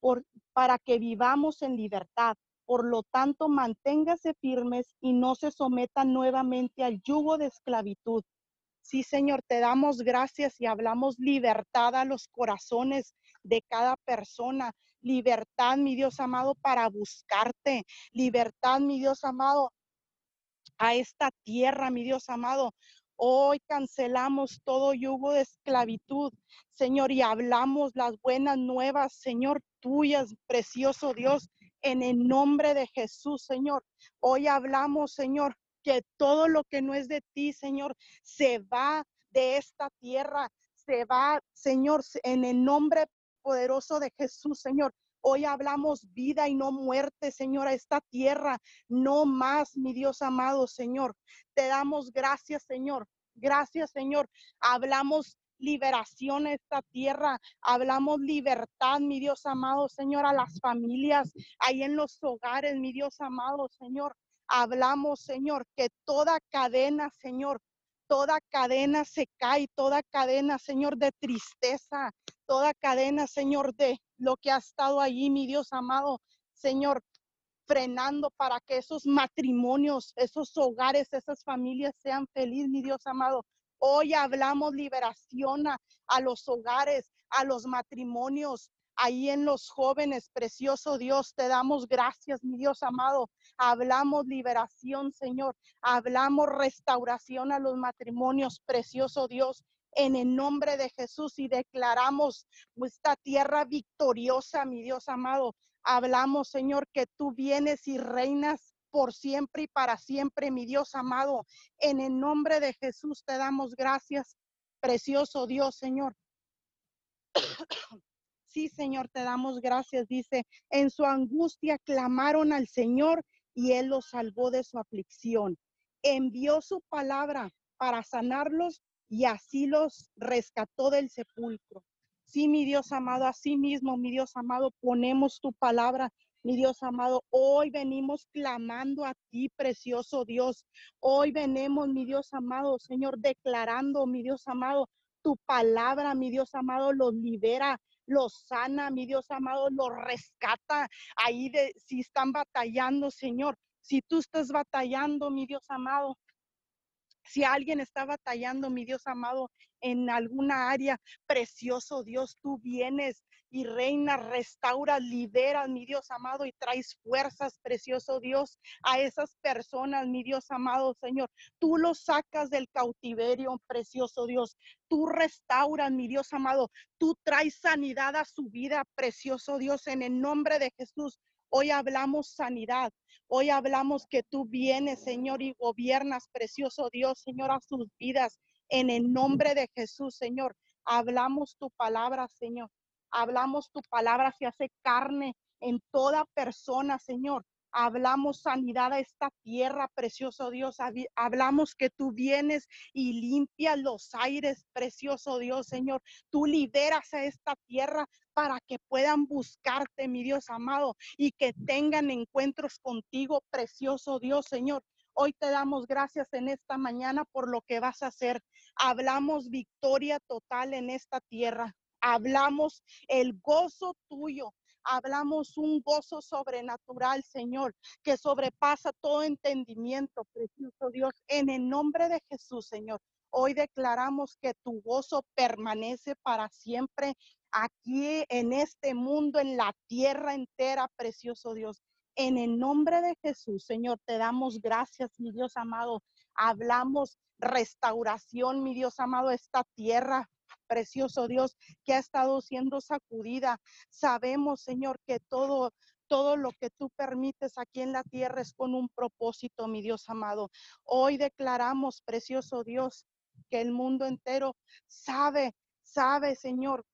por, para que vivamos en libertad. Por lo tanto, manténgase firmes y no se sometan nuevamente al yugo de esclavitud. Sí, Señor, te damos gracias y hablamos libertad a los corazones de cada persona. Libertad, mi Dios amado, para buscarte. Libertad, mi Dios amado, a esta tierra, mi Dios amado. Hoy cancelamos todo yugo de esclavitud, Señor, y hablamos las buenas nuevas, Señor, tuyas, precioso Dios, en el nombre de Jesús, Señor. Hoy hablamos, Señor, que todo lo que no es de ti, Señor, se va de esta tierra, se va, Señor, en el nombre poderoso de Jesús, Señor. Hoy hablamos vida y no muerte, Señor, a esta tierra. No más, mi Dios amado, Señor. Te damos gracias, Señor. Gracias, Señor. Hablamos liberación a esta tierra. Hablamos libertad, mi Dios amado, Señor, a las familias, ahí en los hogares, mi Dios amado, Señor. Hablamos, Señor, que toda cadena, Señor, toda cadena se cae, toda cadena, Señor, de tristeza, toda cadena, Señor, de lo que ha estado allí, mi Dios amado, Señor, frenando para que esos matrimonios, esos hogares, esas familias sean felices, mi Dios amado. Hoy hablamos liberación a, los hogares, a los matrimonios, ahí en los jóvenes, precioso Dios, te damos gracias, mi Dios amado. Hablamos liberación, Señor. Hablamos restauración a los matrimonios, precioso Dios. En el nombre de Jesús y declaramos esta tierra victoriosa, mi Dios amado. Hablamos, Señor, que tú vienes y reinas por siempre y para siempre, mi Dios amado. En el nombre de Jesús te damos gracias, precioso Dios, Señor. Sí, Señor, te damos gracias. Dice, en su angustia clamaron al Señor y Él los salvó de su aflicción. Envió su palabra para sanarlos y así los rescató del sepulcro. Sí, mi Dios amado, así mismo, mi Dios amado, ponemos tu palabra mi Dios amado, hoy venimos clamando a ti, precioso Dios. Hoy venimos, mi Dios amado, Señor, declarando, mi Dios amado, tu palabra, mi Dios amado, los libera, los sana, mi Dios amado, los rescata. Ahí de si están batallando, Señor, si tú estás batallando, mi Dios amado, si alguien está batallando, mi Dios amado, en alguna área, precioso Dios, tú vienes y reina, restaura, libera, mi Dios amado, y traes fuerzas, precioso Dios, a esas personas, mi Dios amado, Señor. Tú los sacas del cautiverio, precioso Dios. Tú restauras, mi Dios amado. Tú traes sanidad a su vida, precioso Dios, en el nombre de Jesús. Hoy hablamos sanidad. Hoy hablamos que tú vienes, Señor, y gobiernas, precioso Dios, Señor, a sus vidas. En el nombre de Jesús, Señor. Hablamos tu palabra, Señor. Hablamos tu palabra, se hace carne en toda persona, Señor. Hablamos sanidad a esta tierra, precioso Dios. Hablamos que tú vienes y limpias los aires, precioso Dios, Señor. Tú liberas a esta tierra para que puedan buscarte, mi Dios amado, y que tengan encuentros contigo, precioso Dios, Señor. Hoy te damos gracias en esta mañana por lo que vas a hacer. Hablamos victoria total en esta tierra. Hablamos el gozo tuyo. Hablamos un gozo sobrenatural, Señor, que sobrepasa todo entendimiento, precioso Dios, en el nombre de Jesús, Señor. Hoy declaramos que tu gozo permanece para siempre aquí en este mundo, en la tierra entera, precioso Dios. En el nombre de Jesús, Señor, te damos gracias, mi Dios amado. Hablamos restauración, mi Dios amado, esta tierra, precioso Dios, que ha estado siendo sacudida. Sabemos, Señor, que todo todo lo que tú permites aquí en la tierra es con un propósito, mi Dios amado. Hoy declaramos, precioso Dios, que el mundo entero sabe, sabe, Señor,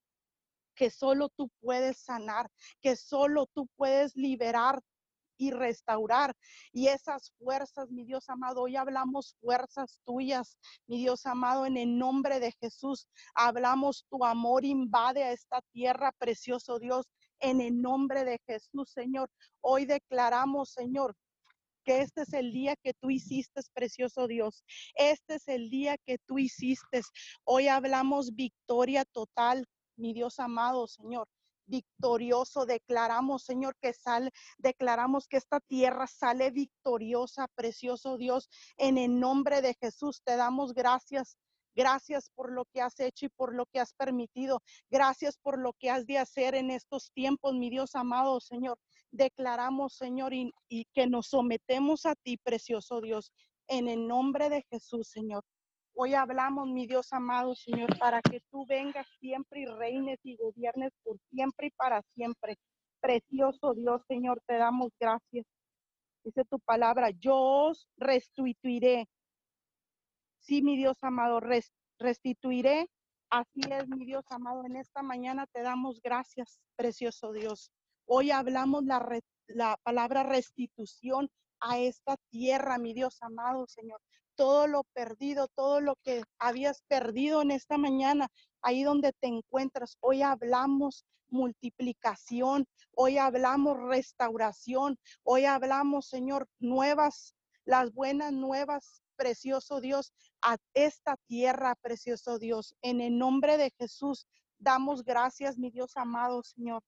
que solo tú puedes sanar, que solo tú puedes liberar y restaurar. Y esas fuerzas, mi Dios amado, hoy hablamos fuerzas tuyas, mi Dios amado, en el nombre de Jesús. Hablamos tu amor invade a esta tierra, precioso Dios, en el nombre de Jesús, Señor. Hoy declaramos, Señor, que este es el día que tú hiciste, precioso Dios. Este es el día que tú hiciste. Hoy hablamos victoria total, mi Dios amado, Señor victorioso. Declaramos, Señor, que sale, declaramos que esta tierra sale victoriosa, precioso Dios. En el nombre de Jesús te damos gracias. Gracias por lo que has hecho y por lo que has permitido. Gracias por lo que has de hacer en estos tiempos, mi Dios amado, Señor declaramos, Señor, y, que nos sometemos a ti, precioso Dios, en el nombre de Jesús, Señor. Hoy hablamos, mi Dios amado, Señor, para que tú vengas siempre y reines y gobiernes por siempre y para siempre. Precioso Dios, Señor, te damos gracias. Dice tu palabra, yo os restituiré. Sí, mi Dios amado, restituiré. Así es, mi Dios amado. En esta mañana te damos gracias, precioso Dios. Hoy hablamos la, la palabra restitución a esta tierra, mi Dios amado Señor. Todo lo perdido, todo lo que habías perdido en esta mañana, ahí donde te encuentras. Hoy hablamos multiplicación, hoy hablamos restauración, hoy hablamos, Señor, nuevas, las buenas nuevas, precioso Dios, a esta tierra, precioso Dios. En el nombre de Jesús, damos gracias, mi Dios amado, Señor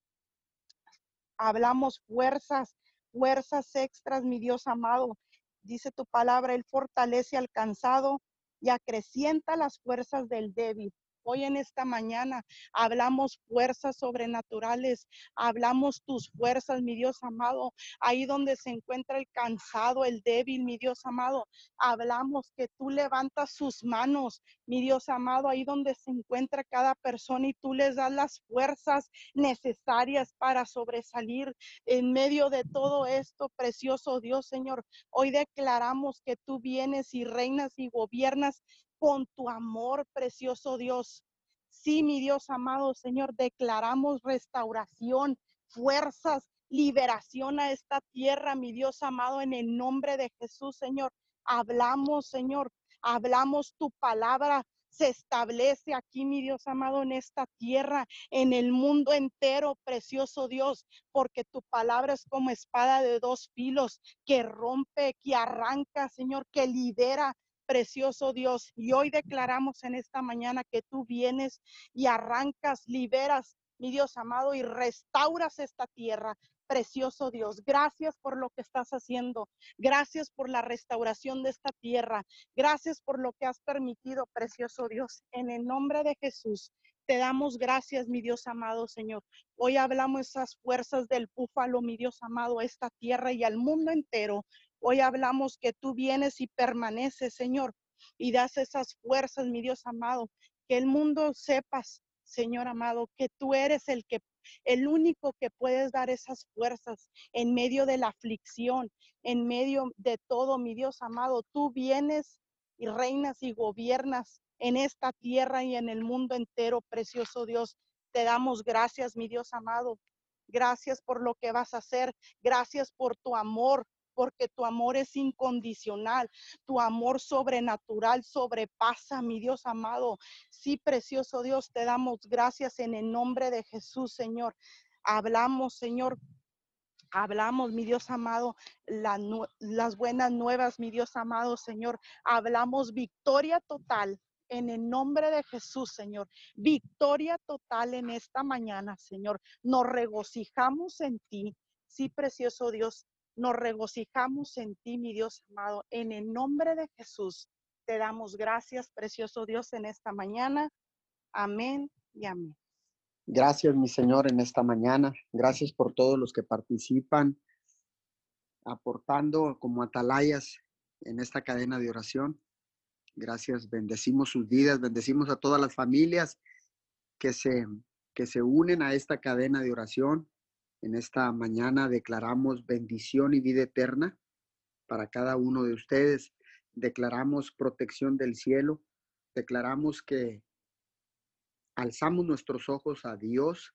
hablamos fuerzas, fuerzas extras, mi Dios amado. Dice tu palabra, Él fortalece al cansado y acrecienta las fuerzas del débil. Hoy en esta mañana hablamos fuerzas sobrenaturales, hablamos tus fuerzas, mi Dios amado, ahí donde se encuentra el cansado, el débil, mi Dios amado. Hablamos que tú levantas sus manos, mi Dios amado, ahí donde se encuentra cada persona y tú les das las fuerzas necesarias para sobresalir en medio de todo esto, precioso Dios, Señor. Hoy declaramos que tú vienes y reinas y gobiernas con tu amor, precioso Dios. Sí, mi Dios amado Señor, declaramos restauración, fuerzas, liberación a esta tierra, mi Dios amado, en el nombre de Jesús, Señor. Hablamos, Señor, hablamos tu palabra, se establece aquí, mi Dios amado, en esta tierra, en el mundo entero, precioso Dios, porque tu palabra es como espada de dos filos que rompe, que arranca, Señor, que libera, precioso Dios. Y hoy declaramos en esta mañana que tú vienes y arrancas, liberas, mi Dios amado, y restauras esta tierra. Precioso Dios, gracias por lo que estás haciendo. Gracias por la restauración de esta tierra. Gracias por lo que has permitido, precioso Dios. En el nombre de Jesús, te damos gracias, mi Dios amado Señor. Hoy hablamos esas fuerzas del búfalo, mi Dios amado, a esta tierra y al mundo entero. Hoy hablamos que tú vienes y permaneces, Señor, y das esas fuerzas, mi Dios amado, que el mundo sepas, Señor amado, que tú eres el que el único que puedes dar esas fuerzas en medio de la aflicción, en medio de todo, mi Dios amado, tú vienes y reinas y gobiernas en esta tierra y en el mundo entero, precioso Dios. Te damos gracias, mi Dios amado. Gracias por lo que vas a hacer. Gracias por tu amor porque tu amor es incondicional, tu amor sobrenatural sobrepasa, mi Dios amado. Sí, precioso Dios, te damos gracias en el nombre de Jesús, Señor. Hablamos, Señor, Hablamos, mi Dios amado, las buenas nuevas, mi Dios amado, Señor. Hablamos victoria total en el nombre de Jesús, Señor. Victoria total en esta mañana, Señor. Nos regocijamos en ti. Sí, precioso Dios, nos regocijamos en ti, mi Dios amado. En el nombre de Jesús te damos gracias, precioso Dios, en esta mañana. Amén y amén. Gracias, mi Señor, en esta mañana. Gracias por todos los que participan, aportando como atalayas en esta cadena de oración. Gracias, bendecimos sus vidas, bendecimos a todas las familias que se, que se unen a esta cadena de oración. En esta mañana declaramos bendición y vida eterna para cada uno de ustedes. Declaramos protección del cielo. Declaramos que alzamos nuestros ojos a Dios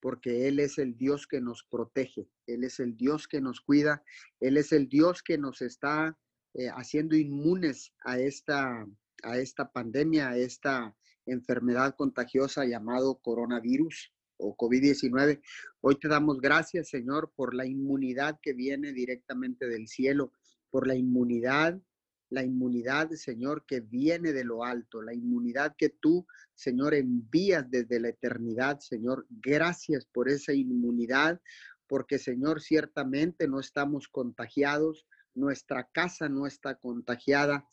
porque Él es el Dios que nos protege, Él es el Dios que nos cuida, Él es el Dios que nos está eh, haciendo inmunes a esta, a esta pandemia, a esta enfermedad contagiosa llamado coronavirus o COVID-19. Hoy te damos gracias, Señor, por la inmunidad que viene directamente del cielo, por la inmunidad, la inmunidad, Señor, que viene de lo alto, la inmunidad que tú, Señor, envías desde la eternidad, Señor. Gracias por esa inmunidad, porque, Señor, ciertamente no estamos contagiados, nuestra casa no está contagiada,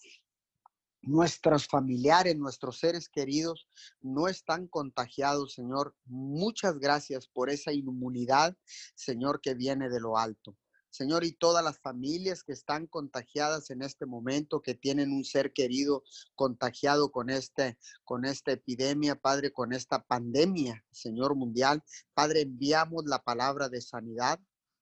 nuestros familiares, nuestros seres queridos no están contagiados, Señor. Muchas gracias por esa inmunidad, Señor, que viene de lo alto. Señor, y todas las familias que están contagiadas en este momento, que tienen un ser querido contagiado con, este, con esta epidemia, Padre, con esta pandemia, Señor mundial. Padre, enviamos la palabra de sanidad,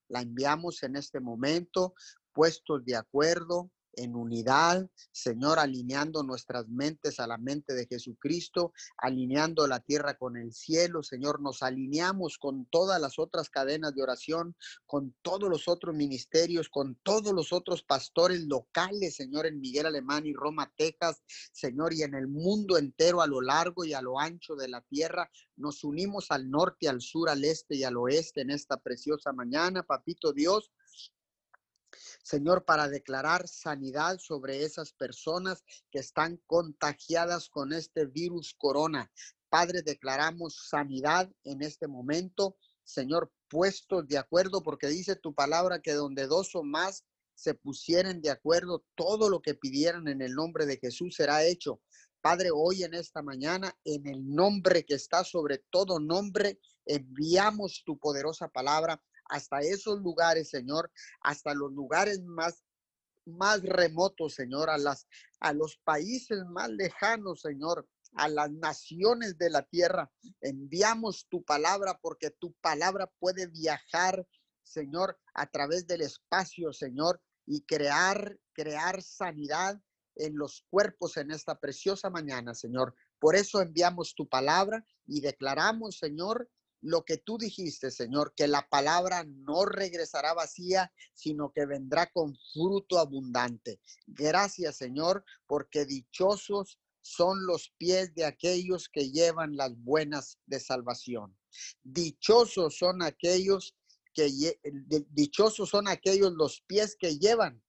la enviamos en este momento, puestos de acuerdo, en unidad, Señor, alineando nuestras mentes a la mente de Jesucristo, alineando la tierra con el cielo, Señor, nos alineamos con todas las otras cadenas de oración, con todos los otros ministerios, con todos los otros pastores locales, Señor, en Miguel Alemán y Roma, Texas, Señor, y en el mundo entero a lo largo y a lo ancho de la tierra. Nos unimos al norte, al sur, al este y al oeste en esta preciosa mañana, papito Dios. Señor, para declarar sanidad sobre esas personas que están contagiadas con este virus corona. Padre, declaramos sanidad en este momento. Señor, puestos de acuerdo, porque dice tu palabra que donde dos o más se pusieren de acuerdo, todo lo que pidieran en el nombre de Jesús será hecho. Padre, hoy en esta mañana, en el nombre que está sobre todo nombre, enviamos tu poderosa palabra hasta esos lugares, Señor, hasta los lugares más más remotos, Señor, a las a los países más lejanos, Señor, a las naciones de la tierra. Enviamos tu palabra porque tu palabra puede viajar, Señor, a través del espacio, Señor, y crear crear sanidad en los cuerpos en esta preciosa mañana, Señor. Por eso enviamos tu palabra y declaramos, Señor, lo que tú dijiste, Señor, que la palabra no regresará vacía, sino que vendrá con fruto abundante. Gracias, Señor, porque dichosos son los pies de aquellos que llevan las buenas de salvación. Dichosos son aquellos que dichosos son aquellos los pies que llevan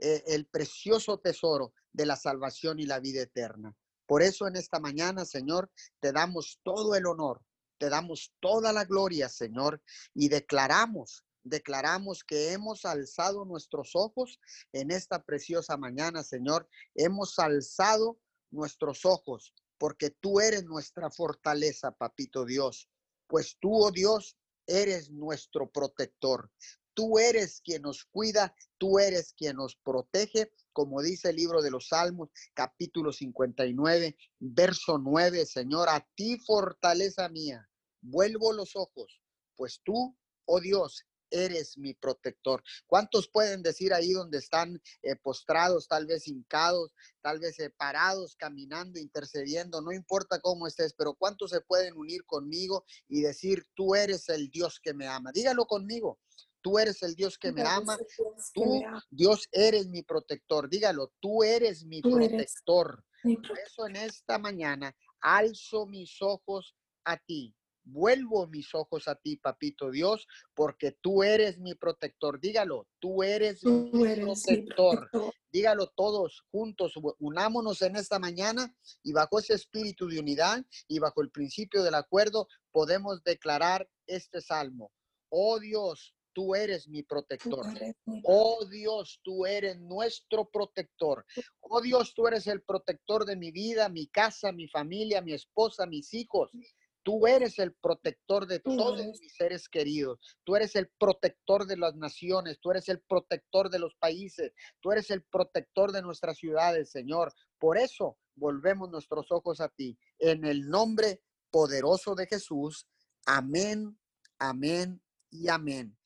eh, el precioso tesoro de la salvación y la vida eterna. Por eso en esta mañana, Señor, te damos todo el honor, te damos toda la gloria, Señor, y declaramos, declaramos que hemos alzado nuestros ojos en esta preciosa mañana, Señor. Hemos alzado nuestros ojos porque tú eres nuestra fortaleza, papito Dios. Pues tú, oh Dios, eres nuestro protector. Tú eres quien nos cuida, tú eres quien nos protege, como dice el libro de los Salmos, capítulo 59, verso 9. Señor, a ti fortaleza mía, vuelvo los ojos, pues tú, oh Dios, eres mi protector. ¿Cuántos pueden decir ahí donde están eh, postrados, tal vez hincados, tal vez separados, caminando, intercediendo? No importa cómo estés, pero ¿cuántos se pueden unir conmigo y decir, tú eres el Dios que me ama? Dígalo conmigo. Tú eres el Dios que me ama. Tú, Dios, eres mi protector. Dígalo, tú eres mi protector. Por eso en esta mañana alzo mis ojos a ti Vuelvo mis ojos a ti, papito Dios, porque tú eres mi protector. Dígalo, tú eres, mi, protector. Dígalo todos juntos, unámonos en esta mañana y bajo ese espíritu de unidad y bajo el principio del acuerdo podemos declarar este salmo. Oh Dios, tú eres mi protector. Oh Dios, tú eres nuestro protector. Oh Dios, tú eres el protector de mi vida, mi casa, mi familia, mi esposa, mis hijos. Tú eres el protector de todos mis seres queridos. Tú eres el protector de las naciones. Tú eres el protector de los países. Tú eres el protector de nuestras ciudades, Señor. Por eso volvemos nuestros ojos a ti. En el nombre poderoso de Jesús. Amén, amén y amén.